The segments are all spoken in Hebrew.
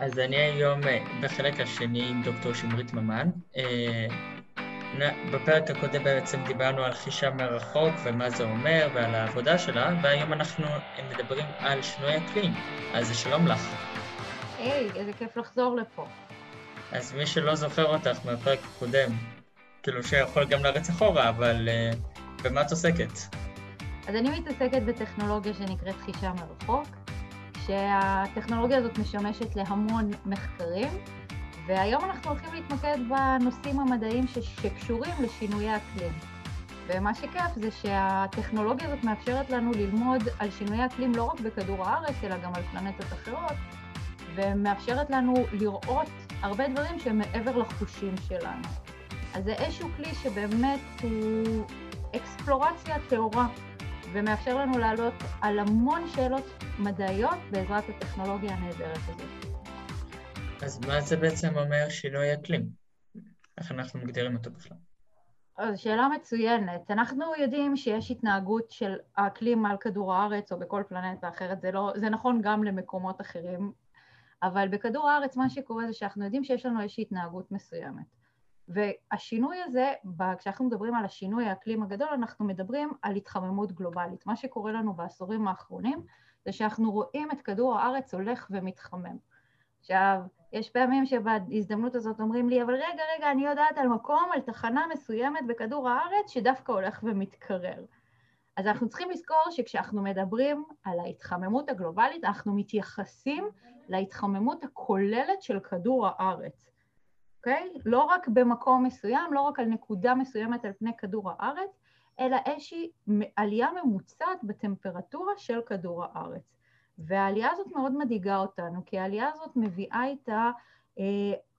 אז אני היום אה, בחלק השני עם דוקטור שמרית ממן. אה, בפרק הקודם בעצם דיברנו על חישה מרחוק ומה זה אומר ועל העבודה שלה, והיום אנחנו מדברים על שינוי אקלים. אז שלום לך. היי, hey, איזה כיף לחזור לפה. אז מי שלא זוכר אותך מהפרק הקודם, כאילו שיכול גם לרץ אחורה, אבל uh, במה את עוסקת? אז אני מתעסקת בטכנולוגיה שנקראת חישה מרחוק, שהטכנולוגיה הזאת משמשת להמון מחקרים, והיום אנחנו הולכים להתמקד בנושאים המדעיים שקשורים לשינויי אקלים. ומה שכיף זה שהטכנולוגיה הזאת מאפשרת לנו ללמוד על שינויי אקלים לא רק בכדור הארץ, אלא גם על פלנטות אחרות, ומאפשרת לנו לראות הרבה דברים שהם מעבר לחושים שלנו. אז זה איזשהו כלי שבאמת הוא אקספלורציה טהורה, ומאפשר לנו לעלות על המון שאלות מדעיות בעזרת הטכנולוגיה הנהדרת הזאת. אז מה זה בעצם אומר שינוי אקלים? איך אנחנו מגדירים אותו בכלל? אז שאלה מצוינת. אנחנו יודעים שיש התנהגות של האקלים על כדור הארץ או בכל פלנטה אחרת, זה, לא, זה נכון גם למקומות אחרים, אבל בכדור הארץ מה שקורה זה שאנחנו יודעים שיש לנו איזושהי התנהגות מסוימת. והשינוי הזה, כשאנחנו מדברים על השינוי האקלים הגדול, אנחנו מדברים על התחממות גלובלית. מה שקורה לנו בעשורים האחרונים זה שאנחנו רואים את כדור הארץ הולך ומתחמם. עכשיו, יש פעמים שבהזדמנות הזאת אומרים לי, אבל רגע, רגע, אני יודעת על מקום, על תחנה מסוימת בכדור הארץ שדווקא הולך ומתקרר. אז אנחנו צריכים לזכור שכשאנחנו מדברים על ההתחממות הגלובלית, אנחנו מתייחסים להתחממות הכוללת של כדור הארץ. אוקיי? לא רק במקום מסוים, לא רק על נקודה מסוימת על פני כדור הארץ, אלא איזושהי עלייה ממוצעת בטמפרטורה של כדור הארץ. והעלייה הזאת מאוד מדאיגה אותנו, כי העלייה הזאת מביאה איתה אה,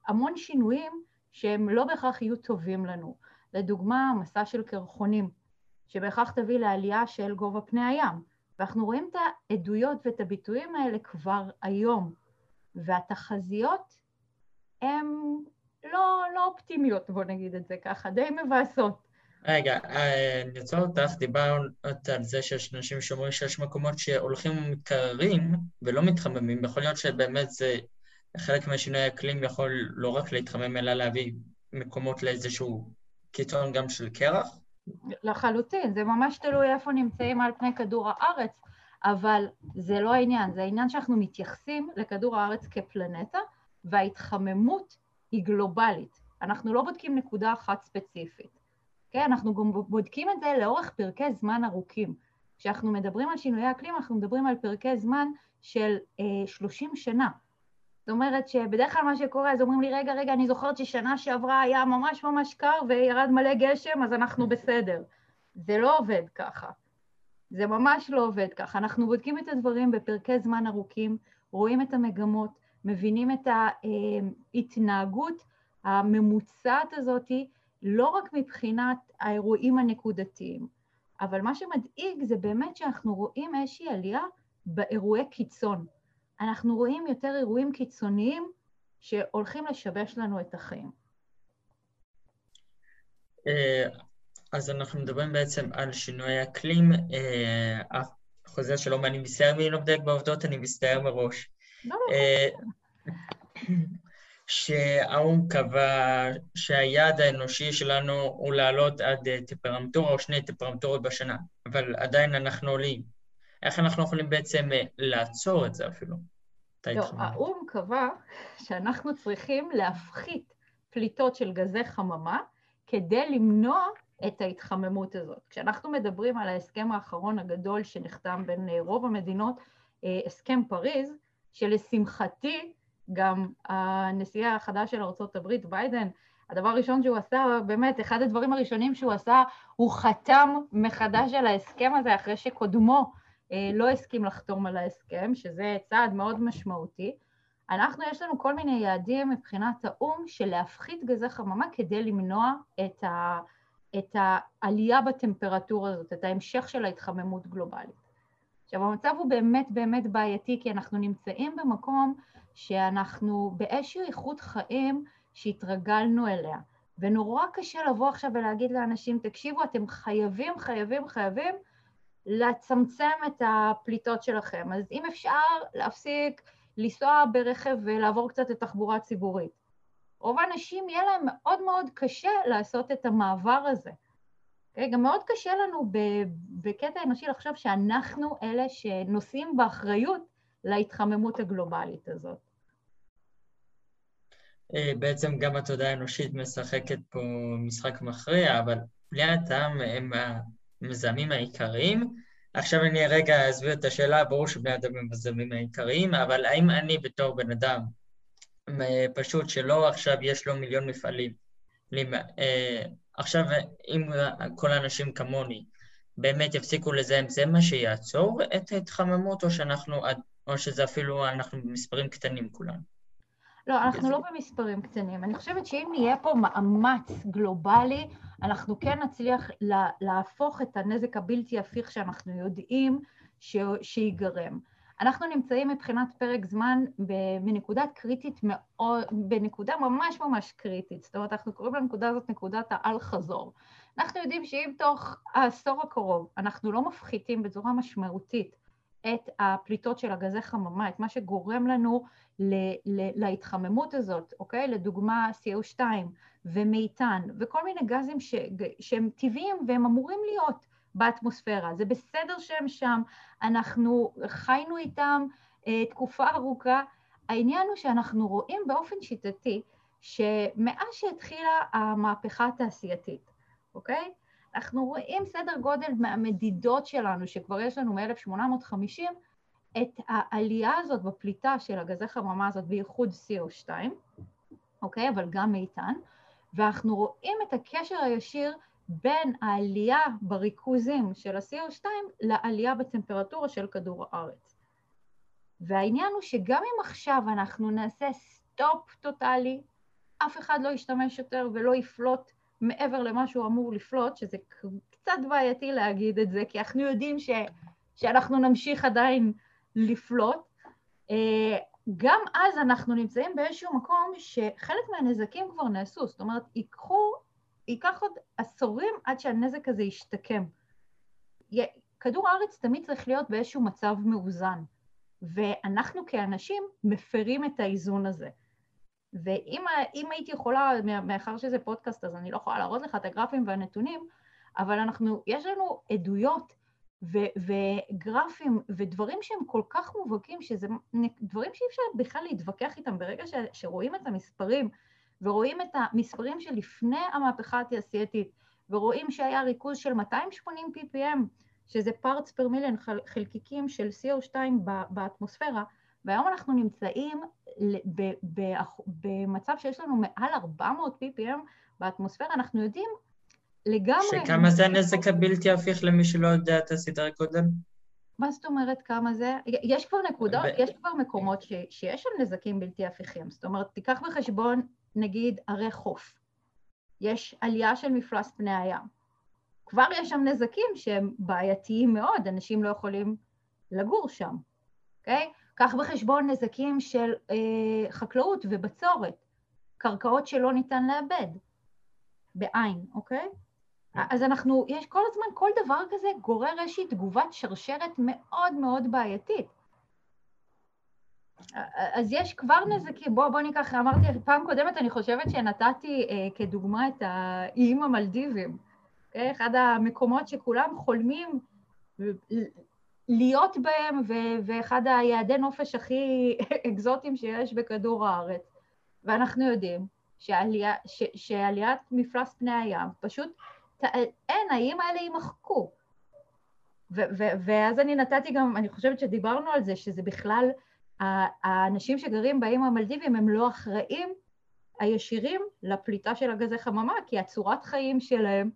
המון שינויים שהם לא בהכרח יהיו טובים לנו. לדוגמה, מסע של קרחונים, שבהכרח תביא לעלייה של גובה פני הים. ואנחנו רואים את העדויות ואת הביטויים האלה כבר היום, והתחזיות הן לא, לא אופטימיות, בוא נגיד את זה ככה, די מבאסות. רגע, אה, אני אעצור אותך, דיברת על זה שיש אנשים שאומרים שיש מקומות שהולכים ומתקררים ולא מתחממים, יכול להיות שבאמת זה חלק מהשינוי האקלים יכול לא רק להתחמם, אלא להביא מקומות לאיזשהו קיצון גם של קרח? לחלוטין, זה ממש תלוי איפה נמצאים על פני כדור הארץ, אבל זה לא העניין, זה העניין שאנחנו מתייחסים לכדור הארץ כפלנטה, וההתחממות היא גלובלית. אנחנו לא בודקים נקודה אחת ספציפית. כן, אנחנו גם בודקים את זה לאורך פרקי זמן ארוכים. כשאנחנו מדברים על שינויי אקלים, אנחנו מדברים על פרקי זמן של אה, 30 שנה. זאת אומרת שבדרך כלל מה שקורה, אז אומרים לי, רגע, רגע, אני זוכרת ששנה שעברה היה ממש ממש קר וירד מלא גשם, אז אנחנו בסדר. זה לא עובד ככה. זה ממש לא עובד ככה. אנחנו בודקים את הדברים בפרקי זמן ארוכים, רואים את המגמות, מבינים את ההתנהגות הממוצעת הזאת, לא רק מבחינת האירועים הנקודתיים, אבל מה שמדאיג זה באמת שאנחנו רואים איזושהי עלייה באירועי קיצון. אנחנו רואים יותר אירועים קיצוניים שהולכים לשבש לנו את החיים. אה, אז אנחנו מדברים בעצם על שינוי אקלים. אה, חוזר שלום, אני מצטער מי מדייק בעובדות, אני מצטער מראש. לא, לא. אה, שהאו"ם קבע שהיעד האנושי שלנו הוא לעלות עד טמפרמטורה או שני טמפרמטורות בשנה, אבל עדיין אנחנו עולים. איך אנחנו יכולים בעצם לעצור את זה אפילו? לא, האו"ם קבע שאנחנו צריכים להפחית פליטות של גזי חממה כדי למנוע את ההתחממות הזאת. כשאנחנו מדברים על ההסכם האחרון הגדול שנחתם בין רוב המדינות, הסכם פריז, שלשמחתי גם הנשיא החדש של ארה"ב, ביידן, הדבר הראשון שהוא עשה, באמת, אחד הדברים הראשונים שהוא עשה, הוא חתם מחדש על ההסכם הזה אחרי שקודמו אה, לא הסכים לחתום על ההסכם, שזה צעד מאוד משמעותי. אנחנו, יש לנו כל מיני יעדים מבחינת האו"ם של להפחית גזי חממה כדי למנוע את, ה, את העלייה בטמפרטורה הזאת, את ההמשך של ההתחממות גלובלית. עכשיו, המצב הוא באמת באמת בעייתי, כי אנחנו נמצאים במקום שאנחנו באיזושהי איכות חיים שהתרגלנו אליה. ונורא קשה לבוא עכשיו ולהגיד לאנשים, תקשיבו, אתם חייבים, חייבים, חייבים לצמצם את הפליטות שלכם. אז אם אפשר להפסיק לנסוע ברכב ולעבור קצת לתחבורה ציבורית. רוב האנשים יהיה להם מאוד מאוד קשה לעשות את המעבר הזה. גם מאוד קשה לנו בקטע אנושי לחשוב שאנחנו אלה שנושאים באחריות להתחממות הגלובלית הזאת. אה, בעצם גם התודעה האנושית משחקת פה משחק מכריע, אבל בני אדם הם המזהמים העיקריים. עכשיו אני רגע אסביר את השאלה, ברור שבני אדם הם המזהמים העיקריים, אבל האם אני בתור בן אדם פשוט שלא עכשיו יש לו מיליון מפעלים, אה, עכשיו אם כל האנשים כמוני באמת יפסיקו לזהם, זה מה שיעצור את ההתחממות, או שאנחנו, או שזה אפילו אנחנו במספרים קטנים כולנו? לא, אנחנו לא במספרים קטנים. אני חושבת שאם נהיה פה מאמץ גלובלי, אנחנו כן נצליח להפוך את הנזק הבלתי הפיך שאנחנו יודעים שיגרם. אנחנו נמצאים מבחינת פרק זמן בנקודה קריטית מאוד, בנקודה ממש ממש קריטית. זאת אומרת, אנחנו קוראים לנקודה הזאת נקודת האל-חזור. אנחנו יודעים שאם תוך העשור הקרוב אנחנו לא מפחיתים בצורה משמעותית את הפליטות של הגזי חממה, את מה שגורם לנו להתחממות הזאת, אוקיי? לדוגמה CO2 ומיתן וכל מיני גזים ש, שהם טבעיים והם אמורים להיות באטמוספירה. זה בסדר שהם שם, אנחנו חיינו איתם אה, תקופה ארוכה. העניין הוא שאנחנו רואים באופן שיטתי שמאז שהתחילה המהפכה התעשייתית, אוקיי? אנחנו רואים סדר גודל מהמדידות שלנו, שכבר יש לנו מ-1850, את העלייה הזאת בפליטה של הגזי חממה הזאת, בייחוד CO2, אוקיי? אבל גם מיתן, ואנחנו רואים את הקשר הישיר בין העלייה בריכוזים של ה-CO2 לעלייה בטמפרטורה של כדור הארץ. והעניין הוא שגם אם עכשיו אנחנו נעשה stop טוטאלי, אף אחד לא ישתמש יותר ולא יפלוט מעבר למה שהוא אמור לפלוט, שזה קצת בעייתי להגיד את זה, כי אנחנו יודעים ש, שאנחנו נמשיך עדיין לפלוט. אה, גם אז אנחנו נמצאים באיזשהו מקום שחלק מהנזקים כבר נעשו, זאת אומרת, ייקחו, ייקח עוד עשורים עד שהנזק הזה ישתקם. כדור הארץ תמיד צריך להיות באיזשהו מצב מאוזן, ואנחנו כאנשים מפרים את האיזון הזה. ואם הייתי יכולה, מאחר שזה פודקאסט אז אני לא יכולה להראות לך את הגרפים והנתונים, אבל אנחנו, יש לנו עדויות ו- וגרפים ודברים שהם כל כך מובהקים, שזה דברים שאי אפשר בכלל להתווכח איתם ברגע ש- שרואים את המספרים ורואים את המספרים שלפני המהפכה התעשייתית ורואים שהיה ריכוז של 280 ppm, שזה parts per million חלקיקים של CO2 באטמוספירה, והיום אנחנו נמצאים במצב שיש לנו מעל 400 ppm באטמוספירה, אנחנו יודעים לגמרי... שכמה זה הנזק הבלתי הפיך למי שלא יודע את הסדרי גודל? מה זאת אומרת כמה זה? יש כבר נקודות, ב... יש כבר מקומות ש, שיש שם נזקים בלתי הפיכים. זאת אומרת, תיקח בחשבון, נגיד, ערי חוף. יש עלייה של מפלס פני הים. כבר יש שם נזקים שהם בעייתיים מאוד, אנשים לא יכולים לגור שם, אוקיי? Okay? קח בחשבון נזקים של אה, חקלאות ובצורת, קרקעות שלא ניתן לאבד, בעין, אוקיי? אז אנחנו, יש כל הזמן, כל דבר כזה גורר איזושהי תגובת שרשרת מאוד מאוד בעייתית. אז יש כבר נזקים, בוא, בוא ניקח, אמרתי, פעם קודמת אני חושבת שנתתי אה, כדוגמה את האיים המלדיבים, okay? אחד המקומות שכולם חולמים להיות בהם, ו- ואחד היעדי נופש הכי אקזוטיים שיש בכדור הארץ. ואנחנו יודעים שעלייה, ש- שעליית מפלס פני הים פשוט אין, האיים האלה יימחקו. ואז אני נתתי גם, אני חושבת שדיברנו על זה, שזה בכלל, האנשים שגרים באיים המלדיביים הם לא אחראים הישירים לפליטה של הגזי חממה, כי הצורת חיים שלהם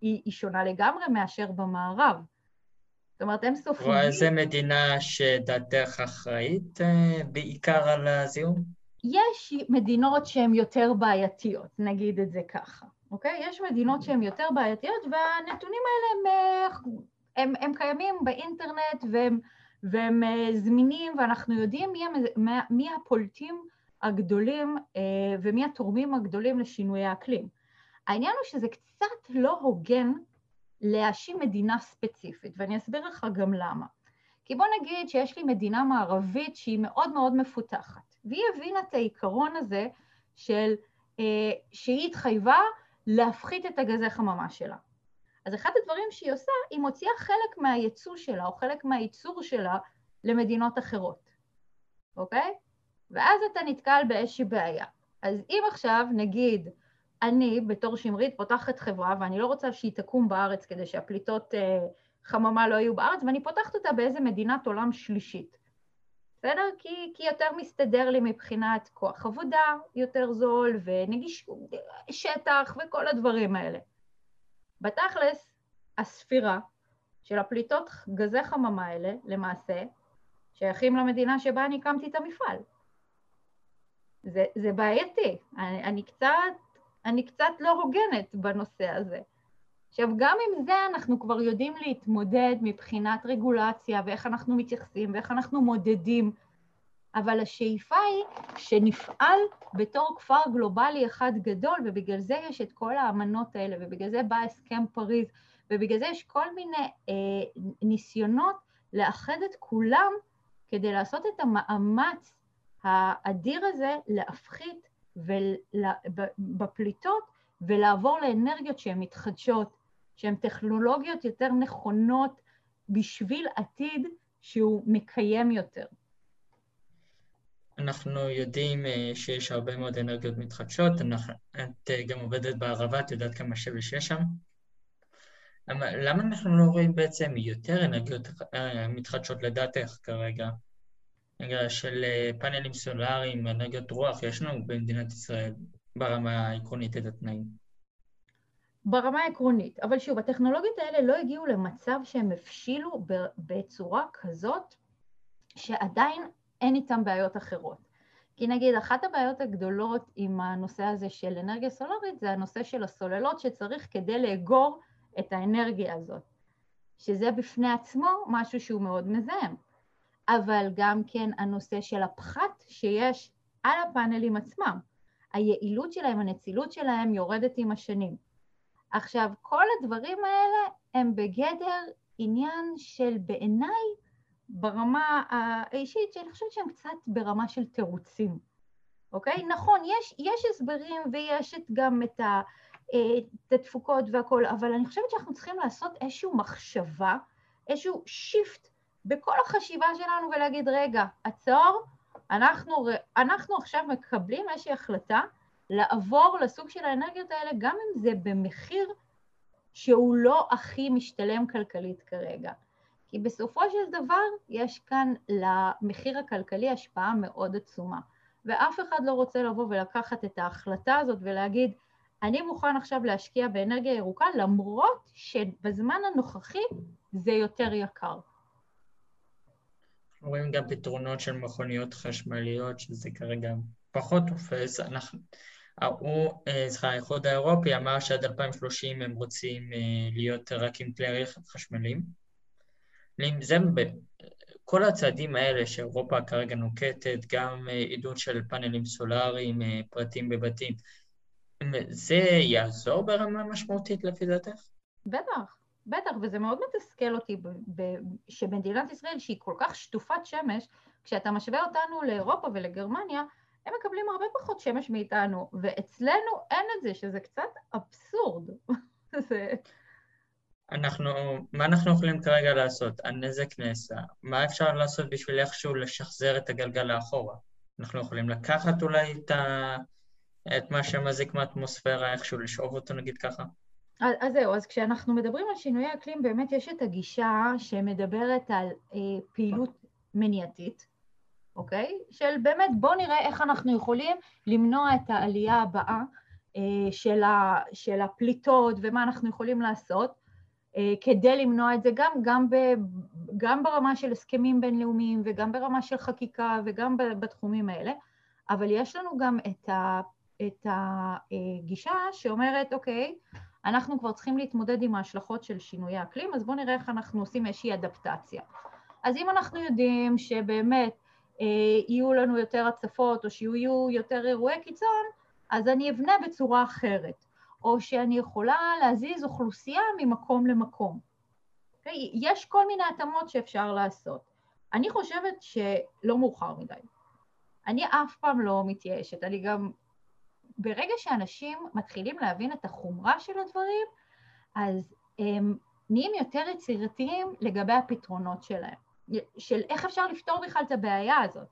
היא, היא שונה לגמרי מאשר במערב. זאת אומרת, הם סופגים... איזה מדינה שדעתך אחראית אה, בעיקר על הזיהום? יש מדינות שהן יותר בעייתיות, נגיד את זה ככה. אוקיי? יש מדינות שהן יותר בעייתיות, והנתונים האלה הם, הם, הם קיימים באינטרנט והם, והם אה, זמינים, ואנחנו יודעים מי, מי, הפולטים הגדולים אה, ומי התורמים הגדולים לשינויי האקלים. העניין הוא שזה קצת לא הוגן להאשים מדינה ספציפית, ואני אסביר לך גם למה. כי בוא נגיד שיש לי מדינה מערבית שהיא מאוד מאוד מפותחת, והיא הבינה את העיקרון הזה של אה, שהיא התחייבה להפחית את הגזי חממה שלה. אז אחד הדברים שהיא עושה, היא מוציאה חלק מהייצוא שלה או חלק מהייצור שלה למדינות אחרות, אוקיי? ואז אתה נתקל באיזושהי בעיה. אז אם עכשיו, נגיד, אני בתור שמרית פותחת חברה ואני לא רוצה שהיא תקום בארץ כדי שהפליטות אה, חממה לא יהיו בארץ, ואני פותחת אותה באיזה מדינת עולם שלישית. בסדר? כי, כי יותר מסתדר לי מבחינת כוח עבודה יותר זול ונגיש שטח וכל הדברים האלה. בתכלס, הספירה של הפליטות גזי חממה האלה, למעשה, שייכים למדינה שבה אני הקמתי את המפעל. זה, זה בעייתי, אני, אני, קצת, אני קצת לא הוגנת בנושא הזה. עכשיו, גם עם זה אנחנו כבר יודעים להתמודד מבחינת רגולציה ואיך אנחנו מתייחסים ואיך אנחנו מודדים, אבל השאיפה היא שנפעל בתור כפר גלובלי אחד גדול, ובגלל זה יש את כל האמנות האלה, ובגלל זה בא הסכם פריז, ובגלל זה יש כל מיני אה, ניסיונות לאחד את כולם כדי לעשות את המאמץ האדיר הזה להפחית בפליטות ולעבור לאנרגיות שהן מתחדשות, שהן טכנולוגיות יותר נכונות בשביל עתיד שהוא מקיים יותר. אנחנו יודעים אה, שיש הרבה מאוד אנרגיות מתחדשות, את אה, גם עובדת בערבה, את יודעת כמה שמש יש שם. למה אנחנו לא רואים בעצם יותר אנרגיות אה, מתחדשות לדעתך כרגע? של פאנלים סולאריים, אנרגיות רוח, יש לנו במדינת ישראל ברמה העקרונית את התנאים. ברמה העקרונית, אבל שוב, הטכנולוגיות האלה לא הגיעו למצב שהם הבשילו בצורה כזאת שעדיין אין איתם בעיות אחרות. כי נגיד אחת הבעיות הגדולות עם הנושא הזה של אנרגיה סולארית זה הנושא של הסוללות שצריך כדי לאגור את האנרגיה הזאת, שזה בפני עצמו משהו שהוא מאוד מזהם. אבל גם כן הנושא של הפחת שיש על הפאנלים עצמם. היעילות שלהם, הנצילות שלהם יורדת עם השנים. עכשיו, כל הדברים האלה הם בגדר עניין של בעיניי ברמה האישית, שאני חושבת שהם קצת ברמה של תירוצים, אוקיי? נכון, יש, יש הסברים ויש את גם את, ה, את התפוקות והכול, אבל אני חושבת שאנחנו צריכים לעשות איזושהי מחשבה, איזשהו שיפט בכל החשיבה שלנו ולהגיד, רגע, עצור, אנחנו, אנחנו עכשיו מקבלים איזושהי החלטה לעבור לסוג של האנרגיות האלה, גם אם זה במחיר שהוא לא הכי משתלם כלכלית כרגע. כי בסופו של דבר יש כאן למחיר הכלכלי השפעה מאוד עצומה, ואף אחד לא רוצה לבוא ולקחת את ההחלטה הזאת ולהגיד, אני מוכן עכשיו להשקיע באנרגיה ירוקה למרות שבזמן הנוכחי זה יותר יקר. רואים גם פתרונות של מכוניות חשמליות, שזה כרגע פחות תופס. אנחנו, אה, סליחה, האיחוד האירופי אמר שעד 2030 הם רוצים אה, להיות רק עם כלי רכב חשמליים. זה, כל הצעדים האלה שאירופה כרגע נוקטת, גם אה, עידוד של פאנלים סולאריים פרטיים בבתים, זה יעזור ברמה משמעותית לפי דעתך? בטח, בטח, וזה מאוד מתסכל אותי שמדינת ישראל, שהיא כל כך שטופת שמש, כשאתה משווה אותנו לאירופה ולגרמניה, הם מקבלים הרבה פחות שמש מאיתנו, ואצלנו אין את זה, שזה קצת אבסורד. זה... אנחנו, מה אנחנו יכולים כרגע לעשות? הנזק נעשה. מה אפשר לעשות בשביל איכשהו לשחזר את הגלגל לאחורה? אנחנו יכולים לקחת אולי את, ה... את מה שמזיק מהאטמוספירה, איכשהו לשאוב אותו נגיד ככה? אז, אז זהו, אז כשאנחנו מדברים על שינויי אקלים, באמת יש את הגישה שמדברת על אה, פעילות מניעתית, אוקיי? של באמת בואו נראה איך אנחנו יכולים למנוע את העלייה הבאה אה, של, ה, של הפליטות ומה אנחנו יכולים לעשות כדי למנוע את זה גם, גם, ב, גם ברמה של הסכמים בינלאומיים וגם ברמה של חקיקה וגם בתחומים האלה, אבל יש לנו גם את, ה, את הגישה שאומרת, אוקיי, אנחנו כבר צריכים להתמודד עם ההשלכות של שינויי האקלים, אז בואו נראה איך אנחנו עושים איזושהי אדפטציה. אז אם אנחנו יודעים שבאמת אה, יהיו לנו יותר הצפות או שיהיו יותר אירועי קיצון, אז אני אבנה בצורה אחרת, או שאני יכולה להזיז אוכלוסייה ממקום למקום. Okay? אוקיי? יש כל מיני התאמות שאפשר לעשות. אני חושבת שלא מאוחר מדי. אני אף פעם לא מתייאשת, אני גם... ברגע שאנשים מתחילים להבין את החומרה של הדברים, אז הם נהיים יותר יצירתיים לגבי הפתרונות שלהם, של איך אפשר לפתור בכלל את הבעיה הזאת.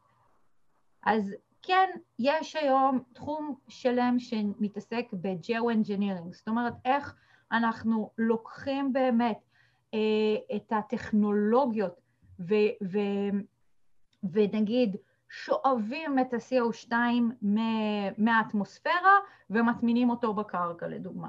אז כן, יש היום תחום שלם שמתעסק ב-Geo-Engineering, זאת אומרת, איך אנחנו לוקחים באמת אה, את הטכנולוגיות ו- ו- ונגיד שואבים את ה-CO2 מהאטמוספירה ומטמינים אותו בקרקע, לדוגמה.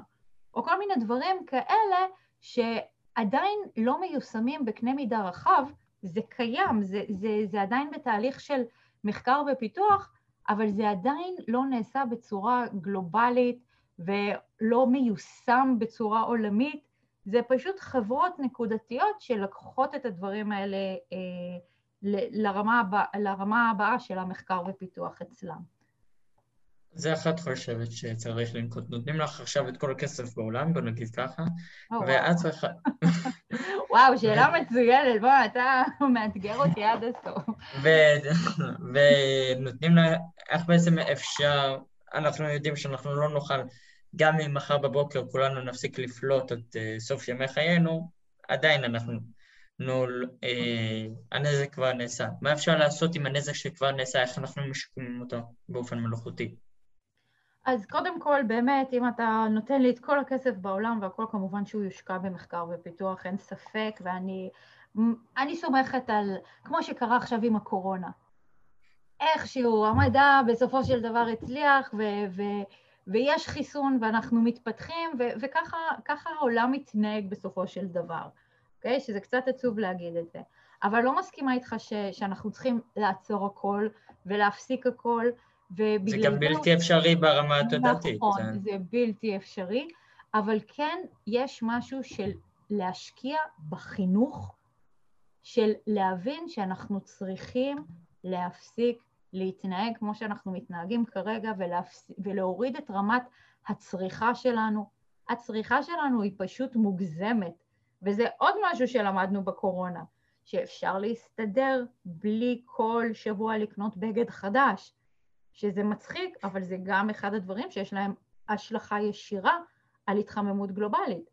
או כל מיני דברים כאלה שעדיין לא מיושמים בקנה מידה רחב, זה קיים, זה, זה, זה עדיין בתהליך של מחקר ופיתוח, אבל זה עדיין לא נעשה בצורה גלובלית ולא מיושם בצורה עולמית, זה פשוט חברות נקודתיות שלקחות את הדברים האלה אה, לרמה, הבא, לרמה הבאה של המחקר ופיתוח אצלם. זה אחת חושבת שצריך לנקוט. נותנים לך עכשיו את כל הכסף בעולם, בוא נגיד ככה, ואת צריכה... וואו, שאלה מצוינת, בוא, אתה מאתגר אותי עד הסוף. ונותנים לה, איך בעצם אפשר, אנחנו יודעים שאנחנו לא נוכל, גם אם מחר בבוקר כולנו נפסיק לפלוט את אה, סוף ימי חיינו, עדיין אנחנו... נו, אה, הנזק כבר נעשה. מה אפשר לעשות עם הנזק שכבר נעשה? איך אנחנו משקמים אותו באופן מלאכותי? אז קודם כל, באמת, אם אתה נותן לי את כל הכסף בעולם, והכל כמובן שהוא יושקע במחקר ופיתוח, אין ספק, ואני אני סומכת על, כמו שקרה עכשיו עם הקורונה. איכשהו המדע בסופו של דבר הצליח, ו- ו- ויש חיסון ואנחנו מתפתחים, ו- וככה העולם מתנהג בסופו של דבר, אוקיי? Okay? שזה קצת עצוב להגיד את זה. אבל לא מסכימה איתך ש- שאנחנו צריכים לעצור הכל ולהפסיק הכל, זה גם בלתי אפשרי ברמה התודעתית. נכון, זה בלתי אפשרי, אבל כן יש משהו של להשקיע בחינוך, של להבין שאנחנו צריכים להפסיק להתנהג כמו שאנחנו מתנהגים כרגע ולהפס... ולהוריד את רמת הצריכה שלנו. הצריכה שלנו היא פשוט מוגזמת, וזה עוד משהו שלמדנו בקורונה, שאפשר להסתדר בלי כל שבוע לקנות בגד חדש. שזה מצחיק, אבל זה גם אחד הדברים שיש להם השלכה ישירה על התחממות גלובלית.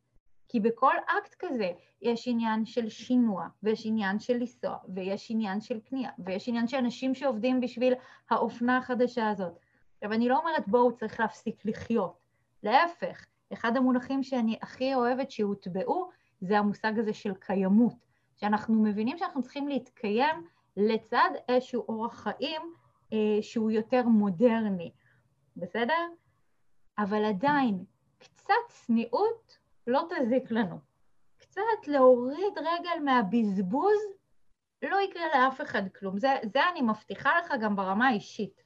כי בכל אקט כזה יש עניין של שינוע, ויש עניין של לנסוע, ויש עניין של קנייה, ויש עניין של אנשים שעובדים בשביל האופנה החדשה הזאת. עכשיו, אני לא אומרת בואו צריך להפסיק לחיות, להפך, אחד המונחים שאני הכי אוהבת שהוטבעו זה המושג הזה של קיימות, שאנחנו מבינים שאנחנו צריכים להתקיים לצד איזשהו אורח חיים שהוא יותר מודרני, בסדר? אבל עדיין, קצת צניעות לא תזיק לנו. קצת להוריד רגל מהבזבוז, לא יקרה לאף אחד כלום. זה, זה אני מבטיחה לך גם ברמה האישית.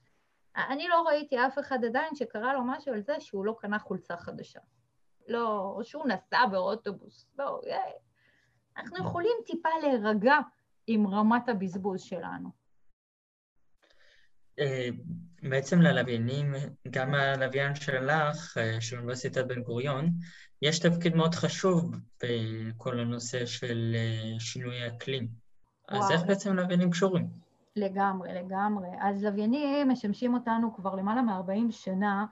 אני לא ראיתי אף אחד עדיין שקרה לו משהו על זה שהוא לא קנה חולצה חדשה. לא, או שהוא נסע באוטובוס. לא, אה, אנחנו יכולים טיפה להירגע עם רמת הבזבוז שלנו. אה, בעצם ללוויינים, גם הלוויין שלך, אה, של אוניברסיטת בן גוריון, יש תפקיד מאוד חשוב בכל הנושא של אה, שינוי אקלים. אז איך בעצם לוויינים קשורים? לגמרי, לגמרי. אז לוויינים משמשים אותנו כבר למעלה מ-40 שנה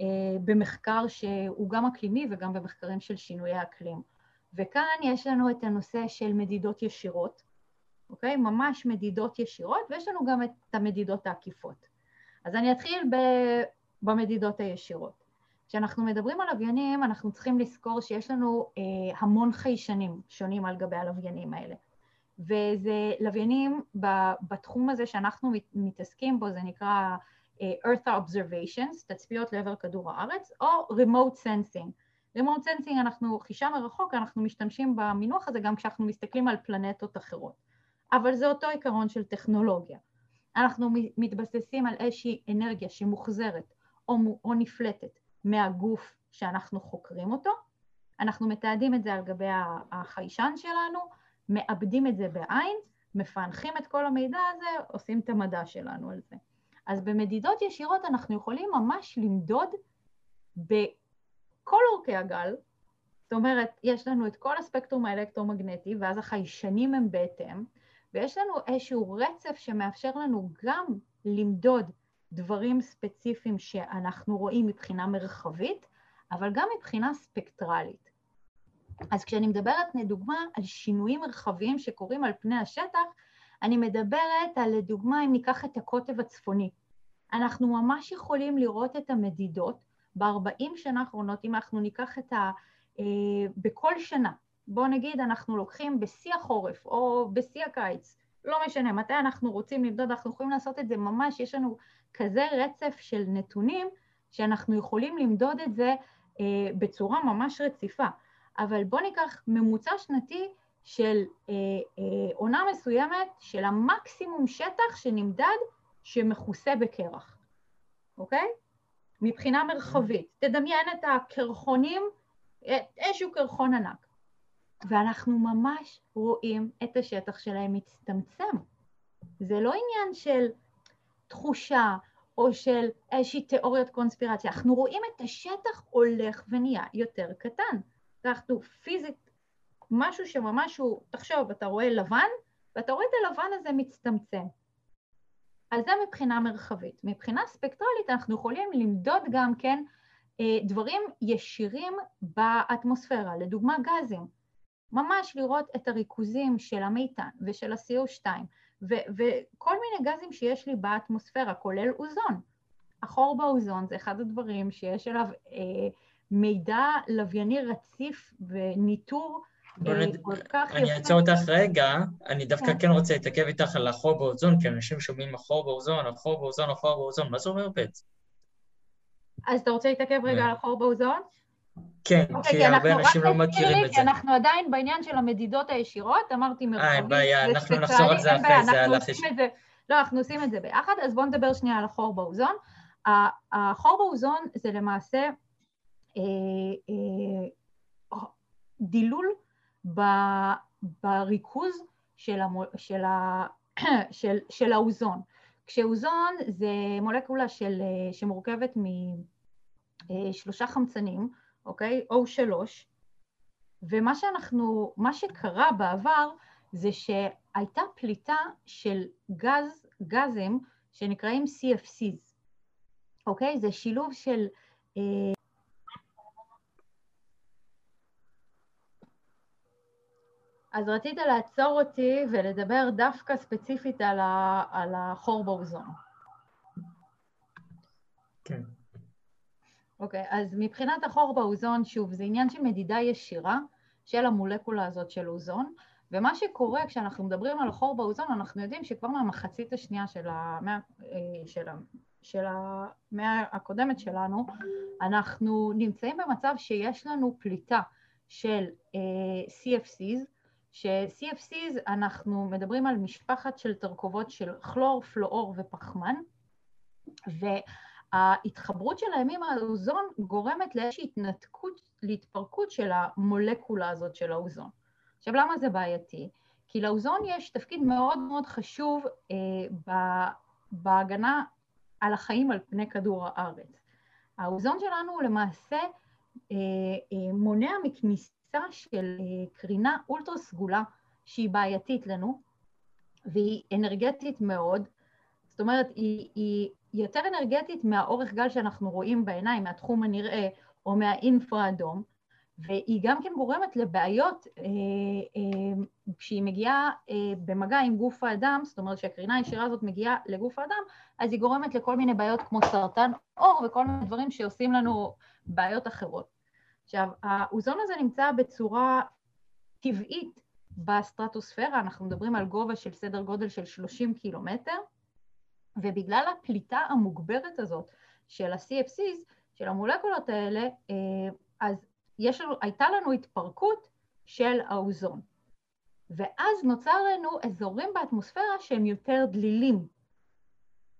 אה, במחקר שהוא גם אקלימי וגם במחקרים של שינויי אקלים. וכאן יש לנו את הנושא של מדידות ישירות, אוקיי? ממש מדידות ישירות, ויש לנו גם את המדידות העקיפות. אז אני אתחיל ב... במדידות הישירות. כשאנחנו מדברים על לוויינים, אנחנו צריכים לזכור שיש לנו אה, המון חיישנים שונים על גבי הלוויינים האלה. וזה לוויינים בתחום הזה שאנחנו מתעסקים בו, זה נקרא uh, Earth Observations, תצפיות לעבר כדור הארץ, או Remote Sensing. Remote Sensing, אנחנו, חישה מרחוק, אנחנו משתמשים במינוח הזה גם כשאנחנו מסתכלים על פלנטות אחרות. אבל זה אותו עיקרון של טכנולוגיה. אנחנו מתבססים על איזושהי אנרגיה שמוחזרת או, או נפלטת מהגוף שאנחנו חוקרים אותו, אנחנו מתעדים את זה על גבי החיישן שלנו, מאבדים את זה בעין, מפענחים את כל המידע הזה, עושים את המדע שלנו על זה. אז במדידות ישירות אנחנו יכולים ממש למדוד בכל אורכי הגל, זאת אומרת, יש לנו את כל הספקטרום האלקטרומגנטי, ואז החיישנים הם בהתאם, ויש לנו איזשהו רצף שמאפשר לנו גם למדוד דברים ספציפיים שאנחנו רואים מבחינה מרחבית, אבל גם מבחינה ספקטרלית. אז כשאני מדברת לדוגמה על שינויים מרחביים שקורים על פני השטח, אני מדברת על לדוגמה אם ניקח את הקוטב הצפוני. אנחנו ממש יכולים לראות את המדידות ב-40 שנה האחרונות, אם אנחנו ניקח את ה... אה, בכל שנה, בואו נגיד אנחנו לוקחים בשיא החורף או בשיא הקיץ, לא משנה, מתי אנחנו רוצים למדוד, אנחנו יכולים לעשות את זה ממש, יש לנו כזה רצף של נתונים שאנחנו יכולים למדוד את זה אה, בצורה ממש רציפה. אבל בואו ניקח ממוצע שנתי של אה, אה, עונה מסוימת של המקסימום שטח שנמדד שמכוסה בקרח, אוקיי? מבחינה מרחבית. תדמיין את הקרחונים, איזשהו קרחון ענק. ואנחנו ממש רואים את השטח שלהם מצטמצם. זה לא עניין של תחושה או של איזושהי תיאוריית קונספירציה, אנחנו רואים את השטח הולך ונהיה יותר קטן. אנחנו פיזית, משהו שממש הוא, תחשוב, אתה רואה לבן, ואתה רואה את הלבן הזה מצטמצם. אז זה מבחינה מרחבית. מבחינה ספקטרלית אנחנו יכולים למדוד גם כן אה, דברים ישירים באטמוספירה, לדוגמה גזים. ממש לראות את הריכוזים של המיתן ושל ה-CO2 ו- וכל מיני גזים שיש לי באטמוספירה, כולל אוזון. החור באוזון זה אחד הדברים שיש עליו אה, מידע לווייני רציף וניטור אה, כל כך יפה. אני אעצור אותך רגע, אני דווקא כן. כן רוצה להתעכב איתך על החור באוזון, כי אנשים שומעים החור באוזון, החור באוזון, החור באוזון, מה זה אומר בעצם? אז אתה רוצה להתעכב רגע. על החור באוזון? כן, אוקיי, כי הרבה אנשים לא מכירים את זה. אנחנו עדיין בעניין של המדידות הישירות, אמרתי מרחבים. אה, אין בעיה, אנחנו נחזור על זה אחרי זה, על החישוב. לא, אנחנו עושים את זה ביחד, אז בואו נדבר שנייה על החור באוזון. החור באוזון זה למעשה אה, אה, דילול בריכוז של, המול, של, ה, של, של האוזון. כשאוזון זה מולקולה של, שמורכבת משלושה חמצנים, אוקיי? O3, ומה שאנחנו, מה שקרה בעבר זה שהייתה פליטה של גז, גזים שנקראים CFCs, אוקיי? זה שילוב של... אה, אז רצית לעצור אותי ולדבר דווקא ספציפית על, ה, על החור באוזון. כן. אוקיי, okay, אז מבחינת החור באוזון, שוב, זה עניין של מדידה ישירה של המולקולה הזאת של אוזון, ומה שקורה כשאנחנו מדברים על החור באוזון, אנחנו יודעים שכבר מהמחצית השנייה של המאה, אה, של, של המאה הקודמת שלנו, אנחנו נמצאים במצב שיש לנו פליטה של uh, אה, CFCs, ש-CFCs אנחנו מדברים על משפחת של תרכובות של כלור, פלואור ופחמן, וההתחברות שלהם עם האוזון גורמת לאיזושהי התנתקות, להתפרקות של המולקולה הזאת של האוזון. עכשיו למה זה בעייתי? כי לאוזון יש תפקיד מאוד מאוד חשוב אה, בהגנה על החיים על פני כדור הארץ. האוזון שלנו למעשה אה, אה, מונע מכניסה של אה, קרינה אולטרה סגולה שהיא בעייתית לנו והיא אנרגטית מאוד, זאת אומרת היא, היא יותר אנרגטית מהאורך גל שאנחנו רואים בעיניים, מהתחום הנראה או מהאינפרה אדום, והיא גם כן גורמת לבעיות אה, אה, כשהיא מגיעה אה, במגע עם גוף האדם, זאת אומרת שהקרינה הישירה הזאת מגיעה לגוף האדם, אז היא גורמת לכל מיני בעיות כמו סרטן עור וכל מיני דברים שעושים לנו בעיות אחרות. עכשיו, האוזון הזה נמצא בצורה טבעית בסטרטוספירה, אנחנו מדברים על גובה של סדר גודל של 30 קילומטר, ובגלל הפליטה המוגברת הזאת של ה-CFCs, של המולקולות האלה, אה, אז יש לנו, הייתה לנו התפרקות של האוזון. ואז נוצר לנו אזורים באטמוספירה שהם יותר דלילים.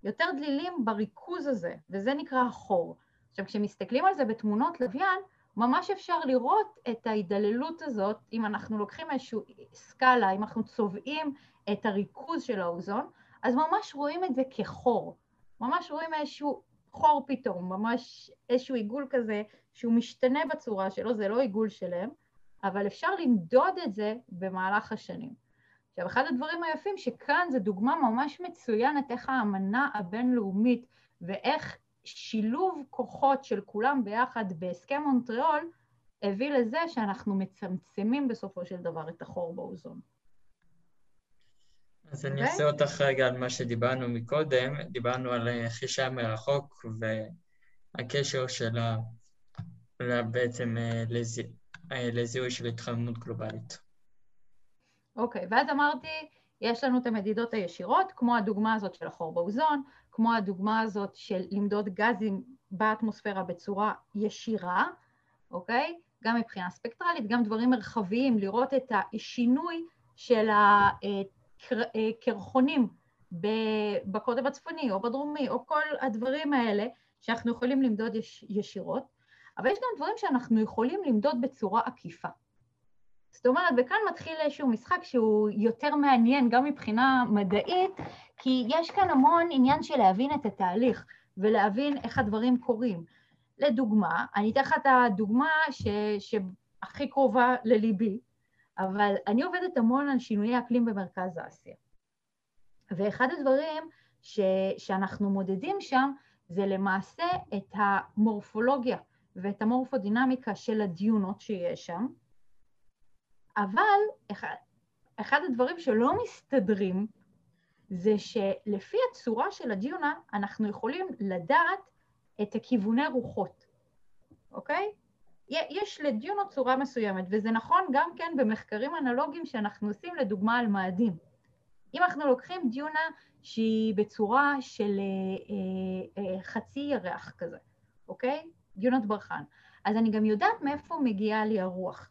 יותר דלילים בריכוז הזה, וזה נקרא החור. עכשיו, כשמסתכלים על זה בתמונות לוויין, ממש אפשר לראות את ההידללות הזאת, אם אנחנו לוקחים איזושהי סקאלה, אם אנחנו צובעים את הריכוז של האוזון, אז ממש רואים את זה כחור. ממש רואים איזשהו חור פתאום, ממש איזשהו עיגול כזה שהוא משתנה בצורה שלו, זה לא עיגול שלם, אבל אפשר למדוד את זה במהלך השנים. עכשיו, אחד הדברים היפים שכאן זו דוגמה ממש מצוינת איך האמנה הבינלאומית ואיך שילוב כוחות של כולם ביחד בהסכם מונטריאול הביא לזה שאנחנו מצמצמים בסופו של דבר את החור באוזון. אז אני אעשה אוקיי? אותך רגע על מה שדיברנו מקודם, דיברנו על חישה מרחוק והקשר שלה בעצם אה, אה, לזיהוי של התחממות גלובלית. אוקיי, okay, ואז אמרתי, יש לנו את המדידות הישירות, כמו הדוגמה הזאת של החור באוזון, כמו הדוגמה הזאת של למדוד גזים באטמוספירה בצורה ישירה, אוקיי? Okay? גם מבחינה ספקטרלית, גם דברים מרחביים, לראות את השינוי של הקרחונים בקוטב הצפוני או בדרומי, או כל הדברים האלה שאנחנו יכולים למדוד יש, ישירות, אבל יש גם דברים שאנחנו יכולים למדוד בצורה עקיפה. זאת אומרת, וכאן מתחיל איזשהו משחק שהוא יותר מעניין גם מבחינה מדעית, כי יש כאן המון עניין של להבין את התהליך ולהבין איך הדברים קורים. לדוגמה, אני אתן לך את הדוגמה ש, שהכי קרובה לליבי, אבל אני עובדת המון על שינויי אקלים במרכז אסיה. ואחד הדברים ש, שאנחנו מודדים שם זה למעשה את המורפולוגיה ואת המורפודינמיקה של הדיונות שיש שם, אבל אחד, אחד הדברים שלא מסתדרים זה שלפי הצורה של הדיונה אנחנו יכולים לדעת את הכיווני רוחות, אוקיי? יש לדיונות צורה מסוימת, וזה נכון גם כן במחקרים אנלוגיים שאנחנו עושים לדוגמה על מאדים. אם אנחנו לוקחים דיונה שהיא בצורה של אה, אה, אה, חצי ירח כזה, אוקיי? דיונות ברחן, אז אני גם יודעת מאיפה מגיעה לי הרוח.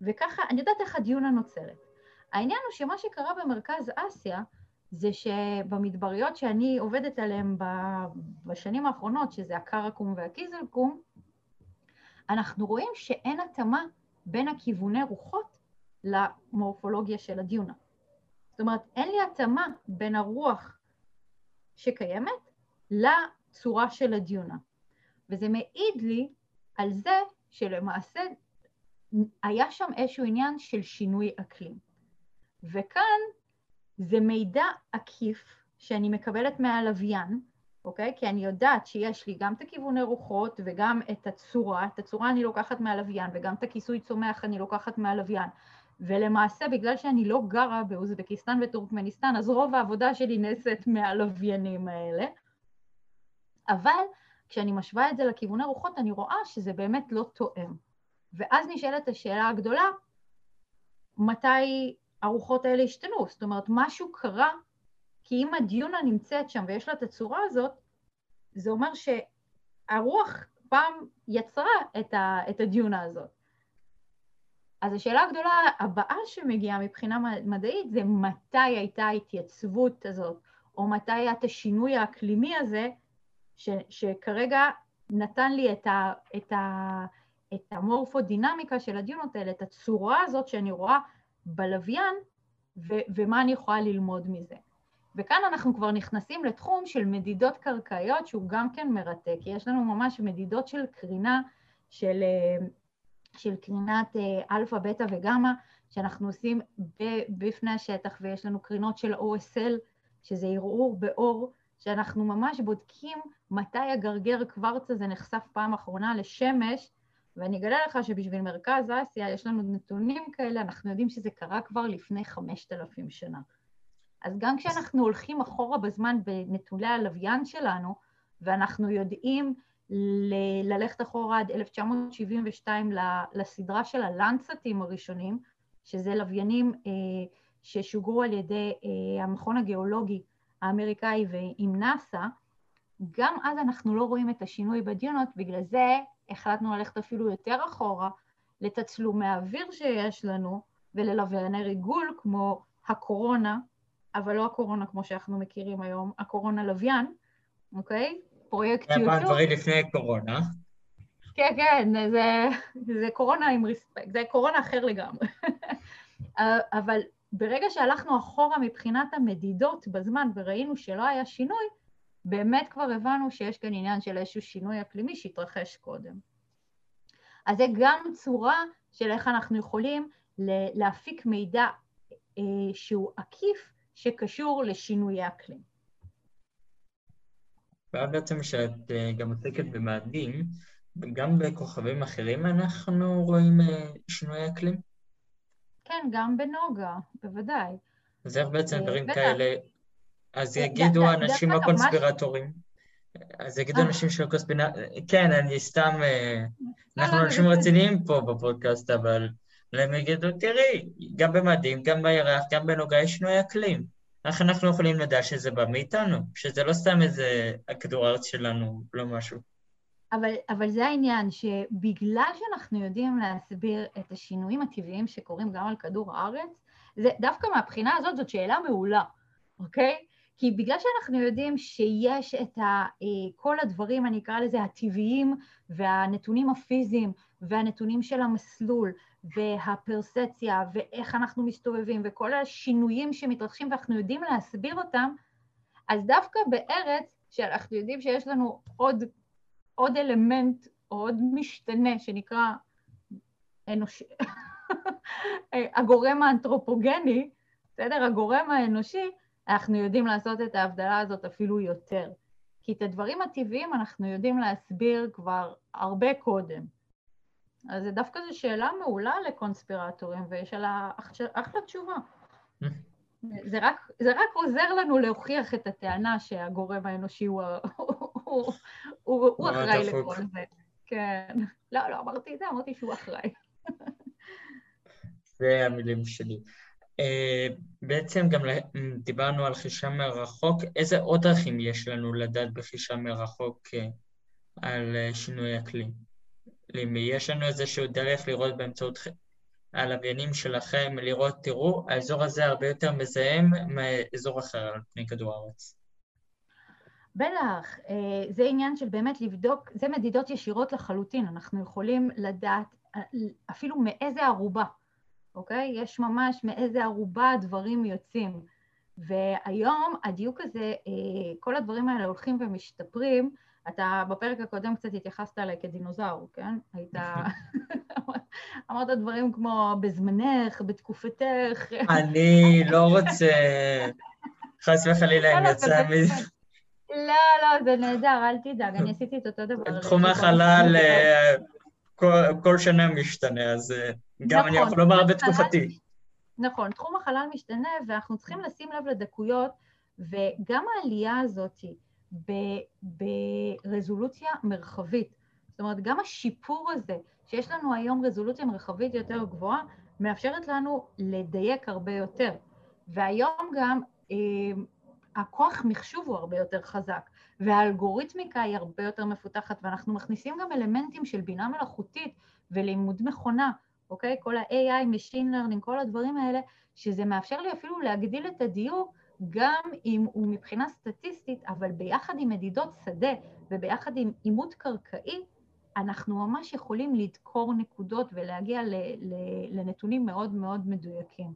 וככה, אני יודעת איך הדיונה נוצרת. העניין הוא שמה שקרה במרכז אסיה, זה שבמדבריות שאני עובדת עליהן בשנים האחרונות, שזה הקרקום והקיזלקום, אנחנו רואים שאין התאמה בין הכיווני רוחות למורפולוגיה של הדיונה. זאת אומרת, אין לי התאמה בין הרוח שקיימת לצורה של הדיונה. וזה מעיד לי על זה שלמעשה היה שם איזשהו עניין של שינוי אקלים. וכאן זה מידע עקיף שאני מקבלת מהלוויין, אוקיי? כי אני יודעת שיש לי גם את הכיווני רוחות וגם את הצורה, את הצורה אני לוקחת מהלוויין וגם את הכיסוי צומח אני לוקחת מהלוויין. ולמעשה בגלל שאני לא גרה באוזבקיסטן וטורקמניסטן, אז רוב העבודה שלי נעשית מהלוויינים האלה. אבל כשאני משווה את זה לכיווני רוחות, אני רואה שזה באמת לא תואם. ואז נשאלת השאלה הגדולה, מתי הרוחות האלה השתנו? זאת אומרת, משהו קרה, כי אם הדיונה נמצאת שם ויש לה את הצורה הזאת, זה אומר שהרוח פעם יצרה את, ה, את הדיונה הזאת. אז השאלה הגדולה הבאה שמגיעה מבחינה מדעית זה מתי הייתה ההתייצבות הזאת, או מתי היה את השינוי האקלימי הזה, ש, שכרגע נתן לי את, ה, את, ה, את המורפודינמיקה של הדיונות האלה, את הצורה הזאת שאני רואה בלוויין, ו, ומה אני יכולה ללמוד מזה. וכאן אנחנו כבר נכנסים לתחום של מדידות קרקעיות, שהוא גם כן מרתק, כי יש לנו ממש מדידות של קרינה, של, אה, של קרינת אה, אלפא, בטא וגמא, שאנחנו עושים בפני השטח, ויש לנו קרינות של OSL, שזה ערעור באור, שאנחנו ממש בודקים מתי הגרגר קוורץ הזה נחשף פעם אחרונה לשמש, ואני אגלה לך שבשביל מרכז אסיה יש לנו נתונים כאלה, אנחנו יודעים שזה קרה כבר לפני 5,000 שנה. אז גם כשאנחנו הולכים אחורה בזמן בנתוני הלוויין שלנו, ואנחנו יודעים ל- ללכת אחורה עד 1972 לסדרה של הלנסטים הראשונים, שזה לוויינים אה, ששוגרו על ידי אה, המכון הגיאולוגי האמריקאי ועם נאס"א, גם אז אנחנו לא רואים את השינוי בדיונות, בגלל זה החלטנו ללכת אפילו יותר אחורה לתצלומי האוויר שיש לנו וללווייני ריגול כמו הקורונה, אבל לא הקורונה כמו שאנחנו מכירים היום, הקורונה לוויין, אוקיי? פרויקט יוטיוב. זה דברים לפני קורונה. כן, כן, זה, זה קורונה עם respect, זה קורונה אחר לגמרי. אבל ברגע שהלכנו אחורה מבחינת המדידות בזמן וראינו שלא היה שינוי, באמת כבר הבנו שיש כאן עניין של איזשהו שינוי אקלימי שהתרחש קודם. אז זה גם צורה של איך אנחנו יכולים להפיק מידע שהוא עקיף שקשור לשינויי אקלים. ואז בעצם כשאת גם עוסקת במאדים, גם בכוכבים אחרים אנחנו רואים שינויי אקלים? כן, גם בנוגה, בוודאי. אז איך בעצם דברים כאלה... אז יגידו אנשים הקונספירטורים. אז יגידו אה. אנשים של קונספירטורים, כן, אני סתם... אה, לא, אנחנו לא, אנשים רציניים פה בפודקאסט, אבל הם יגידו, תראי, גם במדים, גם בירח, גם בנוגה יש שינוי אקלים. איך אנחנו יכולים לדעת שזה בא מאיתנו? שזה לא סתם איזה הכדור הארץ שלנו, לא משהו. אבל, אבל זה העניין, שבגלל שאנחנו יודעים להסביר את השינויים הטבעיים שקורים גם על כדור הארץ, זה דווקא מהבחינה הזאת זאת שאלה מעולה, אוקיי? כי בגלל שאנחנו יודעים שיש את ה, אה, כל הדברים, אני אקרא לזה הטבעיים, והנתונים הפיזיים, והנתונים של המסלול, והפרסציה, ואיך אנחנו מסתובבים, וכל השינויים שמתרחשים ואנחנו יודעים להסביר אותם, אז דווקא בארץ, שאנחנו יודעים שיש לנו עוד, עוד אלמנט, או עוד משתנה שנקרא אנוש... הגורם האנתרופוגני, בסדר? הגורם האנושי, אנחנו יודעים לעשות את ההבדלה הזאת אפילו יותר. כי את הדברים הטבעיים אנחנו יודעים להסביר כבר הרבה קודם. אז זה דווקא זו שאלה מעולה לקונספירטורים, ויש עליה אחלה תשובה. זה רק, זה רק עוזר לנו להוכיח את הטענה שהגורם האנושי הוא, הוא, הוא, הוא, אחראי לכל זה. כן. לא, לא אמרתי את זה, אמרתי שהוא אחראי. זה המילים שלי. Uh, בעצם גם דיברנו על חישה מרחוק, איזה עוד דרכים יש לנו לדעת בחישה מרחוק uh, על uh, שינוי אקלים? למי יש לנו איזשהו דרך לראות באמצעות הלוויינים שלכם, לראות, תראו, האזור הזה הרבה יותר מזהם מאזור אחר על פני כדור הארץ. בטח, זה עניין של באמת לבדוק, זה מדידות ישירות לחלוטין, אנחנו יכולים לדעת אפילו מאיזה ערובה. אוקיי? יש ממש מאיזה ערובה הדברים יוצאים. והיום הדיוק הזה, אה, כל הדברים האלה הולכים ומשתפרים. אתה בפרק הקודם קצת התייחסת אליי כדינוזאור, כן? היית... אמרת דברים כמו בזמנך, בתקופתך. אני לא רוצה... חס וחלילה אם לא, לא, יצא מזה. לא, לא, זה נהדר, אל תדאג, אני עשיתי את אותו דבר. תחום החלל אה, כל שנה משתנה, אז... אה, גם נכון, אני יכול לומר בתקופתי. נכון, תחום החלל משתנה ואנחנו צריכים לשים לב לדקויות, וגם העלייה הזאת ברזולוציה מרחבית, זאת אומרת, גם השיפור הזה, שיש לנו היום רזולוציה מרחבית יותר גבוהה, מאפשרת לנו לדייק הרבה יותר. והיום גם אה, הכוח מחשוב הוא הרבה יותר חזק, והאלגוריתמיקה היא הרבה יותר מפותחת, ואנחנו מכניסים גם אלמנטים של בינה מלאכותית ולימוד מכונה, אוקיי? כל ה-AI, Machine Learning, כל הדברים האלה, שזה מאפשר לי אפילו להגדיל את הדיוק גם אם הוא מבחינה סטטיסטית, אבל ביחד עם מדידות שדה וביחד עם עימות קרקעי, אנחנו ממש יכולים לדקור נקודות ולהגיע לנתונים מאוד מאוד מדויקים.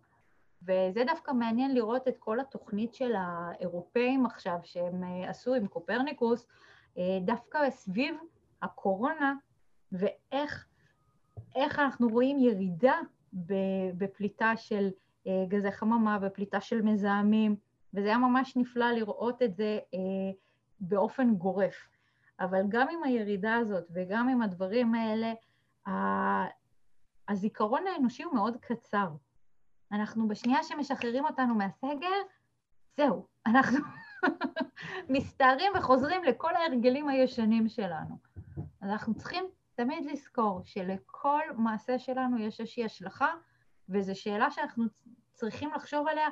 וזה דווקא מעניין לראות את כל התוכנית של האירופאים עכשיו, שהם אה, עשו עם קופרניקוס, אה, דווקא סביב הקורונה, ואיך איך אנחנו רואים ירידה בפליטה של אה, גזי חממה, בפליטה של מזהמים, וזה היה ממש נפלא לראות את זה אה, באופן גורף. אבל גם עם הירידה הזאת וגם עם הדברים האלה, הזיכרון האנושי הוא מאוד קצר. אנחנו בשנייה שמשחררים אותנו מהסגר, זהו, אנחנו מסתערים וחוזרים לכל ההרגלים הישנים שלנו. אז אנחנו צריכים תמיד לזכור שלכל מעשה שלנו יש איזושהי השלכה, וזו שאלה שאנחנו צריכים לחשוב עליה,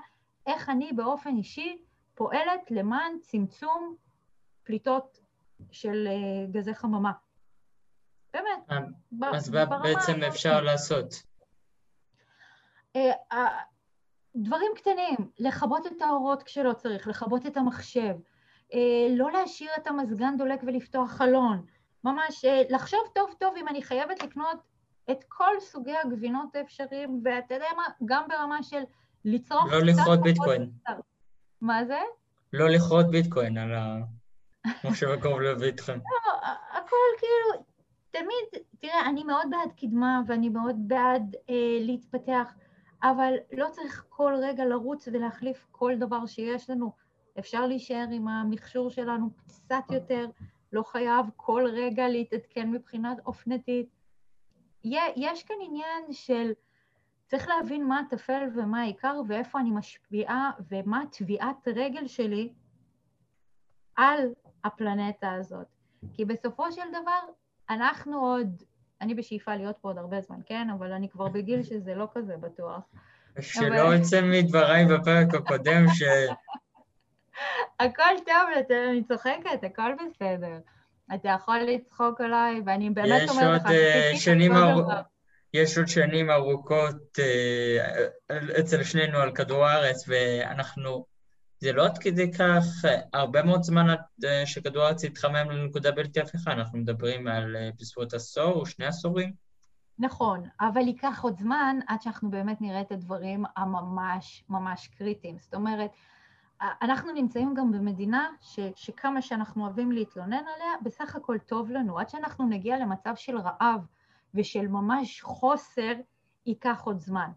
איך אני באופן אישי פועלת למען צמצום פליטות של אה, גזי חממה. באמת. אז מה בעצם אפשר לעשות? אה, דברים קטנים, לכבות את האורות כשלא צריך, לכבות את המחשב, אה, לא להשאיר את המזגן דולק ולפתוח חלון, ממש אה, לחשוב טוב טוב אם אני חייבת לקנות את כל סוגי הגבינות האפשריים, ואתה יודע מה, גם ברמה של לצרוך לא לכרות ביטקוין. מה זה? לא לכרות ביטקוין על המחשב הקרוב להביא איתכם. לא, הכל כאילו, תמיד, תראה, אני מאוד בעד קדמה ואני מאוד בעד אה, להתפתח, אבל לא צריך כל רגע לרוץ ולהחליף כל דבר שיש לנו. אפשר להישאר עם המכשור שלנו קצת יותר, לא חייב כל רגע להתעדכן מבחינת אופנתית. יש כאן עניין של צריך להבין מה הטפל ומה העיקר ואיפה אני משפיעה ומה טביעת רגל שלי על הפלנטה הזאת. כי בסופו של דבר אנחנו עוד, אני בשאיפה להיות פה עוד הרבה זמן, כן? אבל אני כבר בגיל שזה לא כזה בטוח. שלא יצא מדבריי בפרק הקודם ש... הכל טוב, אני צוחקת, הכל בסדר. אתה יכול לצחוק עליי, ואני באמת אומרת לך, אה, שנים ארוכות. יש עוד שנים ארוכות אה, אצל שנינו על כדור הארץ, ואנחנו, זה לא עד כדי כך, הרבה מאוד זמן אה, שכדור הארץ יתחמם לנקודה בלתי הפיכה, אנחנו מדברים על בסביבות עשור או שני עשורים. נכון, אבל ייקח עוד זמן עד שאנחנו באמת נראה את הדברים הממש ממש קריטיים. זאת אומרת, אנחנו נמצאים גם במדינה ש, שכמה שאנחנו אוהבים להתלונן עליה, בסך הכל טוב לנו. עד שאנחנו נגיע למצב של רעב ושל ממש חוסר, ייקח עוד זמן.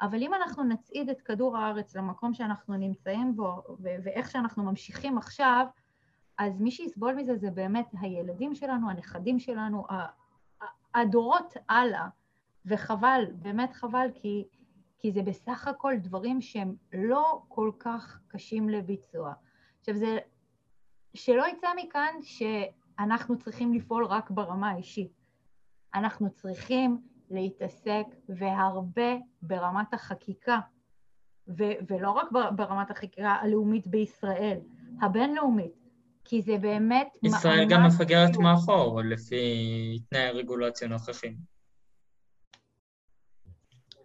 אבל אם אנחנו נצעיד את כדור הארץ למקום שאנחנו נמצאים בו, ואיך שאנחנו ממשיכים עכשיו, אז מי שיסבול מזה זה באמת הילדים שלנו, הנכדים שלנו, הדורות הלאה. וחבל, באמת חבל, כי כי זה בסך הכל דברים שהם לא כל כך קשים לביצוע. עכשיו זה, שלא יצא מכאן שאנחנו צריכים לפעול רק ברמה האישית. אנחנו צריכים להתעסק והרבה ברמת החקיקה, ו- ולא רק ברמת החקיקה הלאומית בישראל, הבינלאומית, כי זה באמת... ישראל גם מפגרת מאחור לפי תנאי הרגולציה הנוכחים.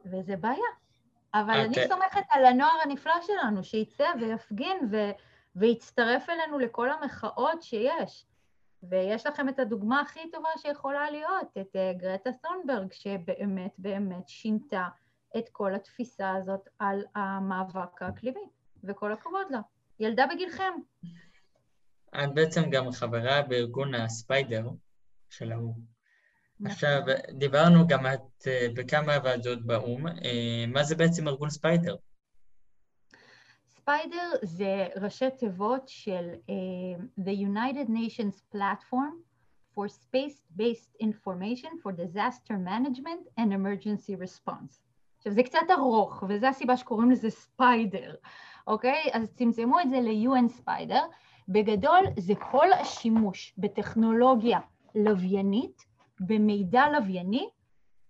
וזה בעיה. אבל okay. אני אוקיי. סומכת על הנוער הנפלא שלנו, שיצא ויפגין ו- ויצטרף אלינו לכל המחאות שיש. ויש לכם את הדוגמה הכי טובה שיכולה להיות, את uh, גרטה סונברג, שבאמת באמת שינתה את כל התפיסה הזאת על המאבק האקלימי, וכל הכבוד לה. ילדה בגילכם. את בעצם גם חברה בארגון ה SPIDER של האו"ם. עכשיו, דיברנו גם את אה, בכמה ועדות באו"ם. אה, מה זה בעצם ארגון SPIDER? SPIDER זה ראשי תיבות של uh, The United Nations Platform for Space-Based Information for Disaster Management and Emergency Response. עכשיו, זה קצת ארוך, וזו הסיבה שקוראים לזה SPIDER, אוקיי? אז צמצמו את זה ל-UN SPIDER. בגדול, זה כל השימוש בטכנולוגיה לוויינית במידע לווייני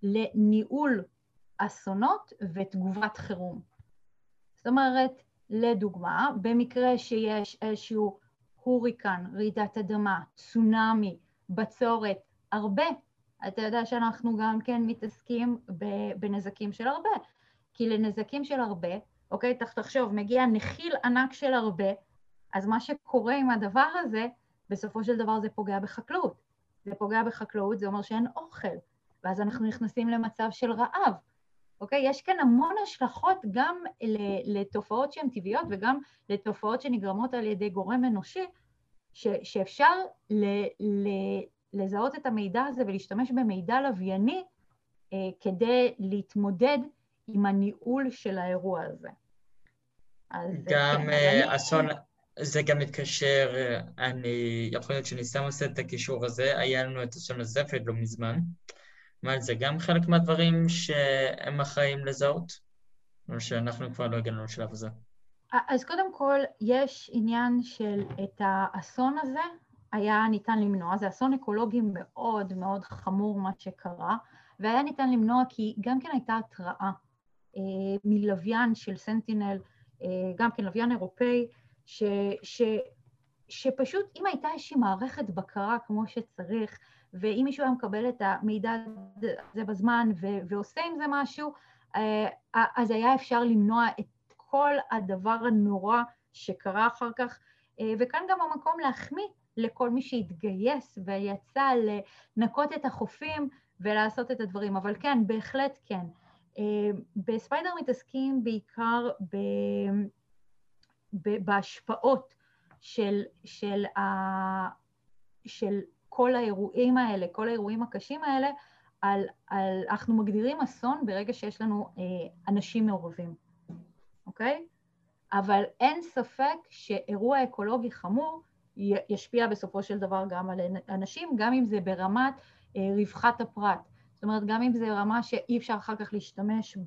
לניהול אסונות ותגובת חירום. זאת אומרת, לדוגמה, במקרה שיש איזשהו הוריקן, רעידת אדמה, צונאמי, בצורת, הרבה, אתה יודע שאנחנו גם כן מתעסקים בנזקים של הרבה, כי לנזקים של הרבה, אוקיי, תחשוב, מגיע נחיל ענק של הרבה, אז מה שקורה עם הדבר הזה, בסופו של דבר זה פוגע בחקלאות. זה פוגע בחקלאות, זה אומר שאין אוכל, ואז אנחנו נכנסים למצב של רעב. אוקיי? יש כאן המון השלכות גם לתופעות שהן טבעיות וגם לתופעות שנגרמות על ידי גורם אנושי, ש, שאפשר ל, ל, לזהות את המידע הזה ולהשתמש במידע לווייני אה, כדי להתמודד עם הניהול של האירוע הזה. אז גם כן, אה, אסון, אני... זה גם מתקשר, אני, יכול להיות שאני סתם עושה את הקישור הזה, היה לנו את אסון הזפת לא מזמן. אבל זה גם חלק מהדברים שהם אחראים לזהות? או שאנחנו כבר לא הגענו לשלב הזה? אז קודם כל, יש עניין של את האסון הזה היה ניתן למנוע, זה אסון אקולוגי מאוד מאוד חמור מה שקרה, והיה ניתן למנוע כי גם כן הייתה התראה אה, מלוויין של סנטינל, אה, גם כן לוויין אירופאי, ש, שפשוט אם הייתה איזושהי מערכת בקרה כמו שצריך, ואם מישהו היה מקבל את המידע הזה בזמן ו- ועושה עם זה משהו, אה, אז היה אפשר למנוע את כל הדבר הנורא שקרה אחר כך, אה, וכאן גם המקום להחמיא לכל מי שהתגייס ויצא לנקות את החופים ולעשות את הדברים, אבל כן, בהחלט כן. אה, בספיידר מתעסקים בעיקר ב... בהשפעות של, של, ה, של כל האירועים האלה, כל האירועים הקשים האלה, על, על, אנחנו מגדירים אסון ברגע שיש לנו אה, אנשים מעורבים, אוקיי? אבל אין ספק שאירוע אקולוגי חמור ישפיע בסופו של דבר גם על אנשים, גם אם זה ברמת אה, רווחת הפרט. זאת אומרת, גם אם זה רמה שאי אפשר אחר כך להשתמש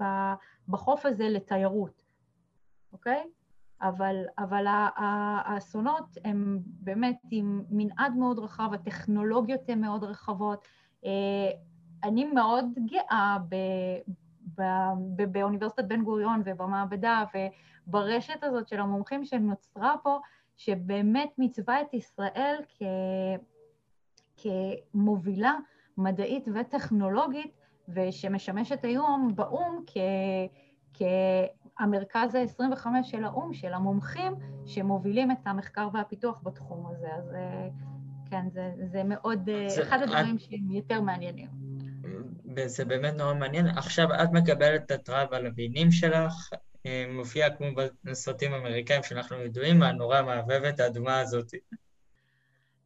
בחוף הזה לתיירות, אוקיי? אבל, אבל האסונות הם באמת עם מנעד מאוד רחב, הטכנולוגיות הן מאוד רחבות. אה, אני מאוד גאה ב, ב, ב, באוניברסיטת בן גוריון ובמעבדה וברשת הזאת של המומחים שנוצרה פה, שבאמת מצווה את ישראל כ, כמובילה מדעית וטכנולוגית, ושמשמשת היום באו"ם כ... כהמרכז ה-25 של האו"ם, של המומחים שמובילים את המחקר והפיתוח בתחום הזה. אז אה, כן, זה, זה מאוד, אה, זה, אחד הדברים את... שהם יותר מעניינים. זה באמת נורא מעניין. עכשיו את מקבלת את רב הלוויינים שלך, אה, מופיע כמו בסרטים האמריקאים שאנחנו ידועים, הנורא מהבהבת האדומה הזאת.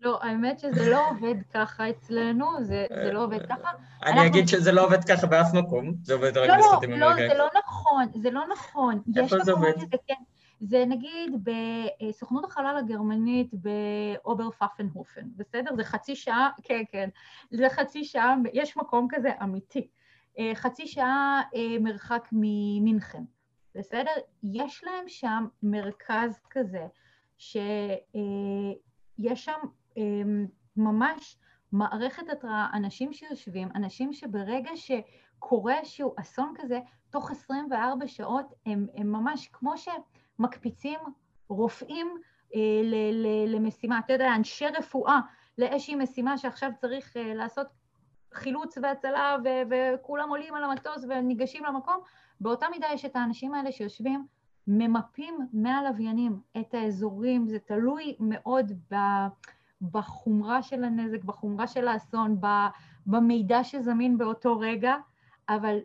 לא, האמת שזה לא עובד ככה אצלנו, זה, זה לא עובד ככה. אני אנחנו... אגיד שזה לא עובד ככה באף מקום, זה עובד רק לא, בסרטים לא, אמריקאים. לא, זה לא נכון, זה לא נכון. איפה זה עובד? שזה כן. זה נגיד בסוכנות החלל הגרמנית באובר פאפנהופן, בסדר? זה חצי שעה, כן, כן, זה חצי שעה, יש מקום כזה אמיתי. אה, חצי שעה אה, מרחק ממינכן, בסדר? יש להם שם מרכז כזה, שיש אה, שם אמ, ממש מערכת התראה, אנשים שיושבים, אנשים שברגע שקורה איזשהו אסון כזה, תוך 24 שעות הם, הם ממש כמו שמקפיצים רופאים אה, ל, ל, למשימה, אתה יודע, אנשי רפואה לאיזושהי משימה שעכשיו צריך אה, לעשות חילוץ והצלה ו- וכולם עולים על המטוס וניגשים למקום, באותה מידה יש את האנשים האלה שיושבים, ממפים מהלוויינים את האזורים, זה תלוי מאוד ב... בחומרה של הנזק, בחומרה של האסון, במידע שזמין באותו רגע, אבל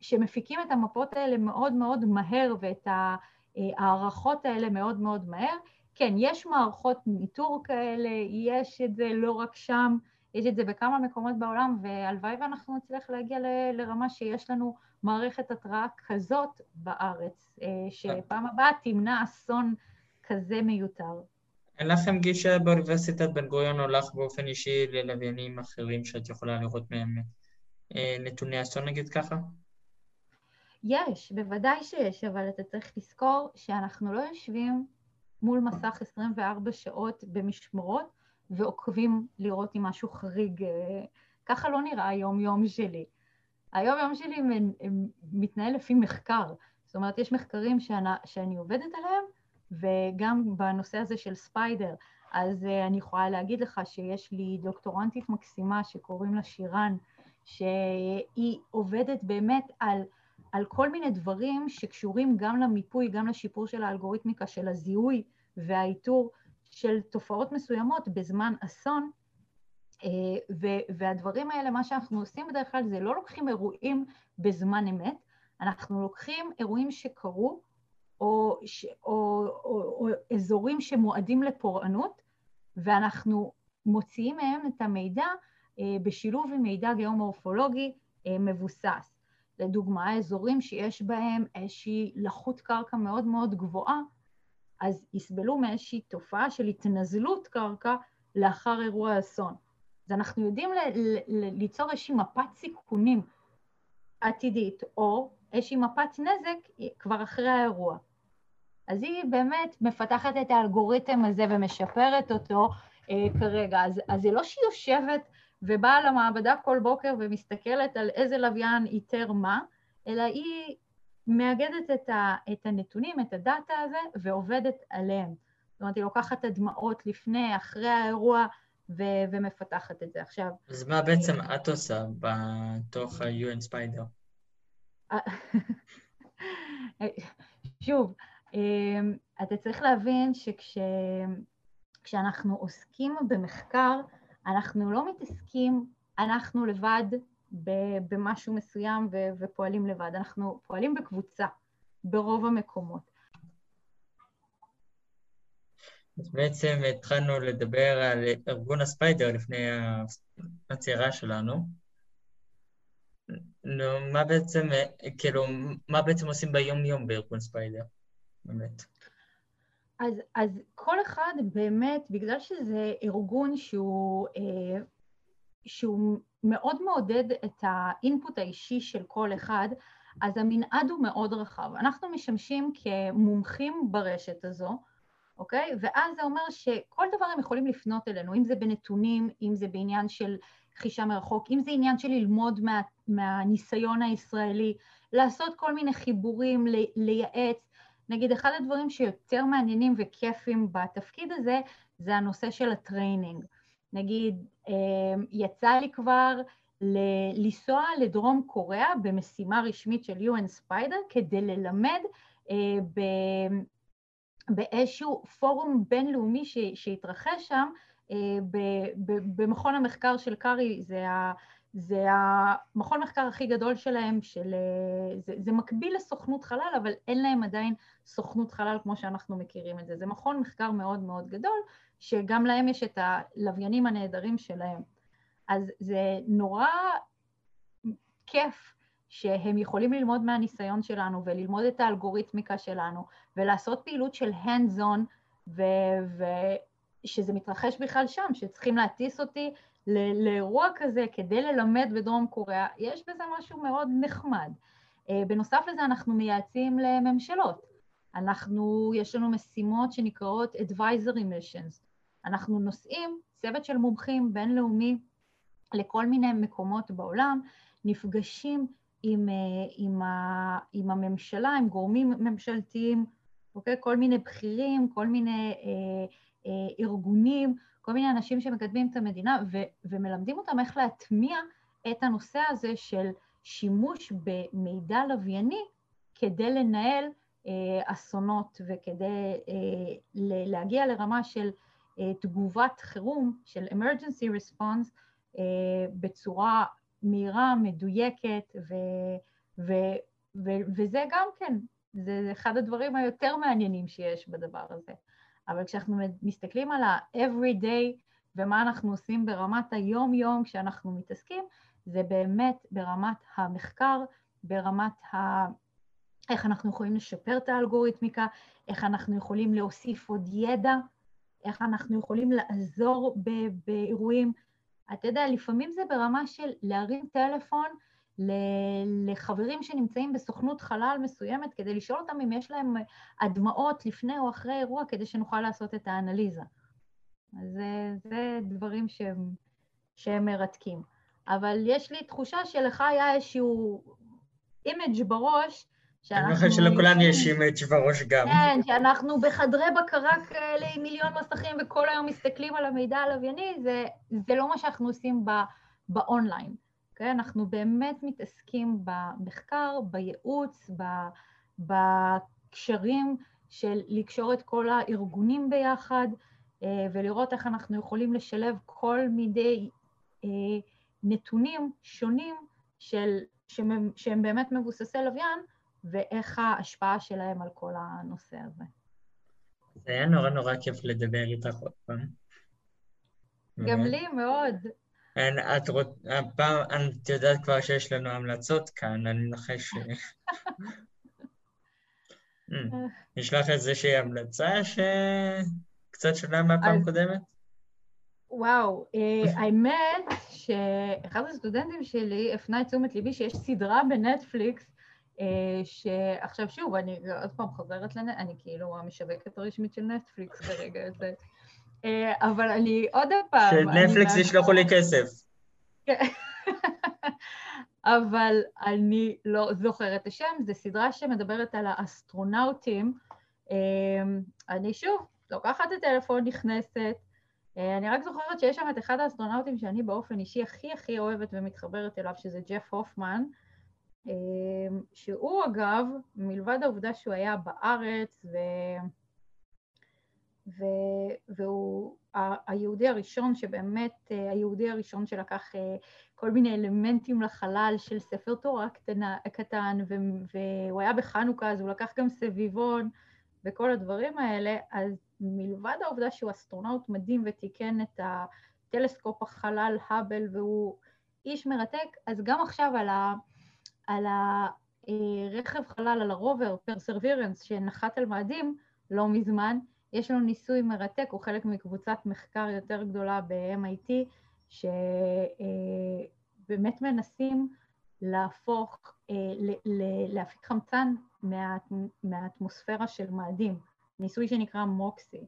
שמפיקים את המפות האלה מאוד מאוד מהר ואת ההערכות האלה מאוד מאוד מהר. כן, יש מערכות ניטור כאלה, יש את זה לא רק שם, יש את זה בכמה מקומות בעולם, והלוואי ואנחנו נצליח להגיע ל, לרמה שיש לנו מערכת התראה כזאת בארץ, אה, שפעם הבאה תמנע אסון כזה מיותר. אין לכם גישה באוניברסיטת בן גוריון או לך באופן אישי ללוויינים אחרים שאת יכולה לראות מהם אה, נתוני אסון נגיד ככה? יש, בוודאי שיש, אבל אתה צריך לזכור שאנחנו לא יושבים מול מסך 24 שעות במשמרות ועוקבים לראות אם משהו חריג. אה, ככה לא נראה היום-יום שלי. היום-יום שלי מתנהל לפי מחקר. זאת אומרת, יש מחקרים שאני, שאני עובדת עליהם, וגם בנושא הזה של ספיידר, אז uh, אני יכולה להגיד לך שיש לי דוקטורנטית מקסימה שקוראים לה שירן, שהיא עובדת באמת על, על כל מיני דברים שקשורים גם למיפוי, גם לשיפור של האלגוריתמיקה, של הזיהוי והאיתור של תופעות מסוימות בזמן אסון, uh, והדברים האלה, מה שאנחנו עושים בדרך כלל זה לא לוקחים אירועים בזמן אמת, אנחנו לוקחים אירועים שקרו או, או, או, או אזורים שמועדים לפורענות, ואנחנו מוציאים מהם את המידע אה, בשילוב עם מידע גיאומורפולוגי אה, מבוסס. לדוגמה, אזורים שיש בהם איזושהי לחות קרקע מאוד מאוד גבוהה, אז יסבלו מאיזושהי תופעה של התנזלות קרקע לאחר אירוע אסון. אז אנחנו יודעים ליצור איזושהי מפת סיכונים עתידית, או איזושהי מפת נזק כבר אחרי האירוע. אז היא באמת מפתחת את האלגוריתם הזה ומשפרת אותו אה, כרגע. אז, אז זה לא שהיא יושבת ובאה למעבדה כל בוקר ומסתכלת על איזה לוויין איתר מה, אלא היא מאגדת את, ה, את הנתונים, את הדאטה הזה, ועובדת עליהם. זאת אומרת, היא לוקחת את הדמעות לפני, אחרי האירוע, ו- ומפתחת את זה. עכשיו... אז מה בעצם את עושה בתוך ה-UN Spider? שוב, אמ, אתה צריך להבין שכשאנחנו עוסקים במחקר, אנחנו לא מתעסקים, אנחנו לבד במשהו מסוים ופועלים לבד, אנחנו פועלים בקבוצה ברוב המקומות. אז בעצם התחלנו לדבר על ארגון הספיידר לפני הצעירה שלנו, נו, מה בעצם, כאילו, מה בעצם עושים ביום-יום בארגון ספיידר? באמת. אז, אז כל אחד באמת, בגלל שזה ארגון שהוא, אה, שהוא מאוד מעודד את האינפוט האישי של כל אחד, אז המנעד הוא מאוד רחב. אנחנו משמשים כמומחים ברשת הזו, אוקיי? ואז זה אומר שכל דבר הם יכולים לפנות אלינו, אם זה בנתונים, אם זה בעניין של חישה מרחוק, אם זה עניין של ללמוד מה, מהניסיון הישראלי, לעשות כל מיני חיבורים, לייעץ. נגיד, אחד הדברים שיותר מעניינים וכיפים בתפקיד הזה, זה הנושא של ה training. נגיד, אמ, יצא לי כבר לנסוע לדרום קוריאה במשימה רשמית של UN ספיידר כדי ללמד אה, באיזשהו פורום בינלאומי שהתרחש שם אה, במכון המחקר של קארי, זה, ה, זה המכון מחקר הכי גדול שלהם, של, אה, זה, זה מקביל לסוכנות חלל, אבל אין להם עדיין סוכנות חלל כמו שאנחנו מכירים את זה. זה מכון מחקר מאוד מאוד גדול, שגם להם יש את הלוויינים הנהדרים שלהם. אז זה נורא כיף שהם יכולים ללמוד מהניסיון שלנו וללמוד את האלגוריתמיקה שלנו ולעשות פעילות של hands on ושזה מתרחש בכלל שם, שצריכים להטיס אותי לאירוע כזה כדי ללמד בדרום קוריאה, יש בזה משהו מאוד נחמד. אה, בנוסף לזה אנחנו מייעצים לממשלות. אנחנו, יש לנו משימות שנקראות advisory missions. אנחנו נוסעים, צוות של מומחים בינלאומי לכל מיני מקומות בעולם, נפגשים עם, אה, עם, ה, עם הממשלה, עם גורמים ממשלתיים, אוקיי? כל מיני בכירים, כל מיני אה, אה, ארגונים, כל מיני אנשים שמקדמים את המדינה, ו, ומלמדים אותם איך להטמיע את הנושא הזה של שימוש במידע לווייני כדי לנהל אה, אסונות וכדי אה, להגיע לרמה של אה, תגובת חירום, של emergency response, אה, בצורה מהירה, מדויקת, ו, ו, ו, וזה גם כן, זה אחד הדברים היותר מעניינים שיש בדבר הזה. אבל כשאנחנו מסתכלים על ה-everyday ומה אנחנו עושים ברמת היום-יום כשאנחנו מתעסקים, זה באמת ברמת המחקר, ברמת ה... איך אנחנו יכולים לשפר את האלגוריתמיקה, איך אנחנו יכולים להוסיף עוד ידע, איך אנחנו יכולים לעזור באירועים. אתה יודע, לפעמים זה ברמה של להרים טלפון לחברים שנמצאים בסוכנות חלל מסוימת כדי לשאול אותם אם יש להם הדמעות לפני או אחרי אירוע כדי שנוכל לעשות את האנליזה. אז זה, זה דברים שהם, שהם מרתקים. אבל יש לי תחושה שלך היה איזשהו image בראש אני חושב שלכולנו יש image בראש גם. כן, שאנחנו בחדרי בקרה כאלה עם מיליון מסכים וכל היום מסתכלים על המידע הלווייני, זה, זה לא מה שאנחנו עושים באונליין. אוקיי? אנחנו באמת מתעסקים במחקר, בייעוץ, בקשרים של לקשור את כל הארגונים ביחד אה, ולראות איך אנחנו יכולים לשלב כל מיני אה, נתונים שונים של, שהם, שהם באמת מבוססי לוויין, ואיך ההשפעה שלהם על כל הנושא הזה. זה היה נורא נורא כיף לדבר איתך עוד פעם. גם לי מאוד. את רוצ... הפעם, את יודעת כבר שיש לנו המלצות כאן, אני מנחש ש... יש לך איזושהי המלצה שקצת שונה מהפעם הקודמת? וואו, אה, האמת שאחד הסטודנטים שלי הפנה את תשומת ליבי שיש סדרה בנטפליקס אה, שעכשיו שוב, אני עוד פעם חוזרת לנט, אני כאילו המשווקת הרשמית של נטפליקס ברגע הזה. אה, אבל אני עוד פעם... שנטפליקס ישלחו לי כסף. אבל אני לא זוכרת את השם, זו סדרה שמדברת על האסטרונאוטים. אה, אני שוב לוקחת את הטלפון, נכנסת, אני רק זוכרת שיש שם את אחד האסטרונאוטים שאני באופן אישי הכי הכי אוהבת ומתחברת אליו, שזה ג'ף הופמן, שהוא אגב, מלבד העובדה שהוא היה בארץ ו... והוא היהודי הראשון שבאמת, אה, היהודי הראשון שלקח אה, כל מיני אלמנטים לחלל של ספר תורה קטנה, קטן. והוא היה בחנוכה אז הוא לקח גם סביבון וכל הדברים האלה, אז מלבד העובדה שהוא אסטרונאוט מדהים ותיקן את הטלסקופ החלל האבל והוא איש מרתק, אז גם עכשיו על ה... על הרכב חלל, על הרובר, פרסרבירנס, שנחת על מאדים לא מזמן, יש לנו ניסוי מרתק, הוא חלק מקבוצת מחקר יותר גדולה ב-MIT, שבאמת מנסים להפוך, להפיק חמצן מהאטמוספירה של מאדים, ניסוי שנקרא מוקסי.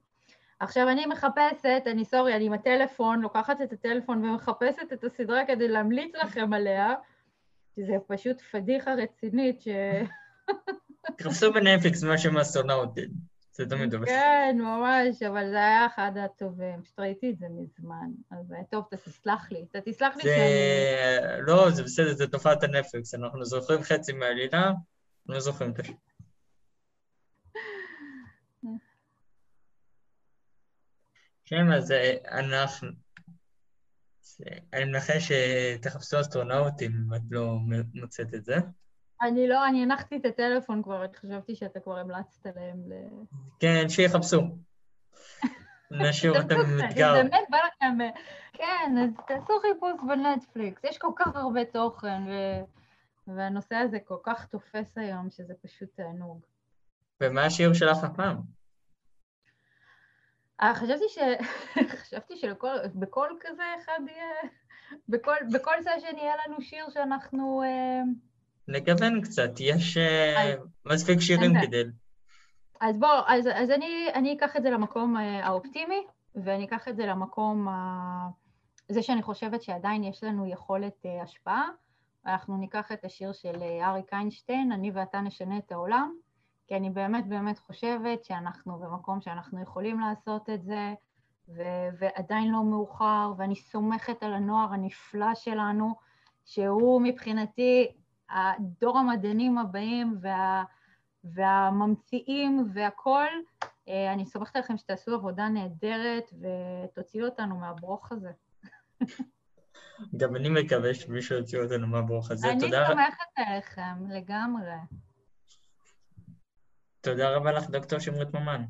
עכשיו אני מחפשת, אני סורי, אני עם הטלפון, לוקחת את הטלפון ומחפשת את הסדרה כדי להמליץ לכם עליה, כי זה פשוט פדיחה רצינית ש... תחפשו בנטפליקס מה שם אסטרונאוטים, זה תמיד טוב. כן, ממש, אבל זה היה אחד הטובים. פשוט ראיתי את זה מזמן, אז טוב, אתה תסלח לי. אתה תסלח לי שאני... לא, זה בסדר, זה תופעת הנטפליקס, אנחנו זוכרים חצי מהעלילה, לא זוכרים את השם. כן, אז אה, אנחנו... אני מנחש שתחפשו אסטרונאוטים אם את לא מוצאת את זה. אני לא, אני הנחתי את הטלפון כבר, חשבתי שאתה כבר המלצת להם ל... כן, שיחפשו. נשאיר אותם במדגר. באמת בא לכם... כן, אז תעשו חיפוש בנטפליקס, יש כל כך הרבה תוכן, והנושא הזה כל כך תופס היום, שזה פשוט תענוג. ומה השיעור שלך הפעם? אה, חשבתי ש... חשבתי שבכל כזה אחד יהיה... בכל, בכל סשן יהיה לנו שיר שאנחנו... אה, נגוון קצת, יש אה, מספיק שירים כדי... אז בוא, אז, אז אני, אני אקח את זה למקום האופטימי, ואני אקח את זה למקום ה... זה שאני חושבת שעדיין יש לנו יכולת השפעה. אנחנו ניקח את השיר של אריק איינשטיין, אני ואתה נשנה את העולם. כי אני באמת באמת חושבת שאנחנו במקום שאנחנו יכולים לעשות את זה, ו- ועדיין לא מאוחר, ואני סומכת על הנוער הנפלא שלנו, שהוא מבחינתי הדור המדענים הבאים וה, והממציאים והכול. אה, אני סומכת עליכם שתעשו עבודה נהדרת ותוציאו אותנו מהברוך הזה. גם אני מקווה שמישהו יוציא אותנו מהברוך הזה. אני סומכת עליכם, לגמרי. תודה רבה לך, דוקטור שמרית ממן.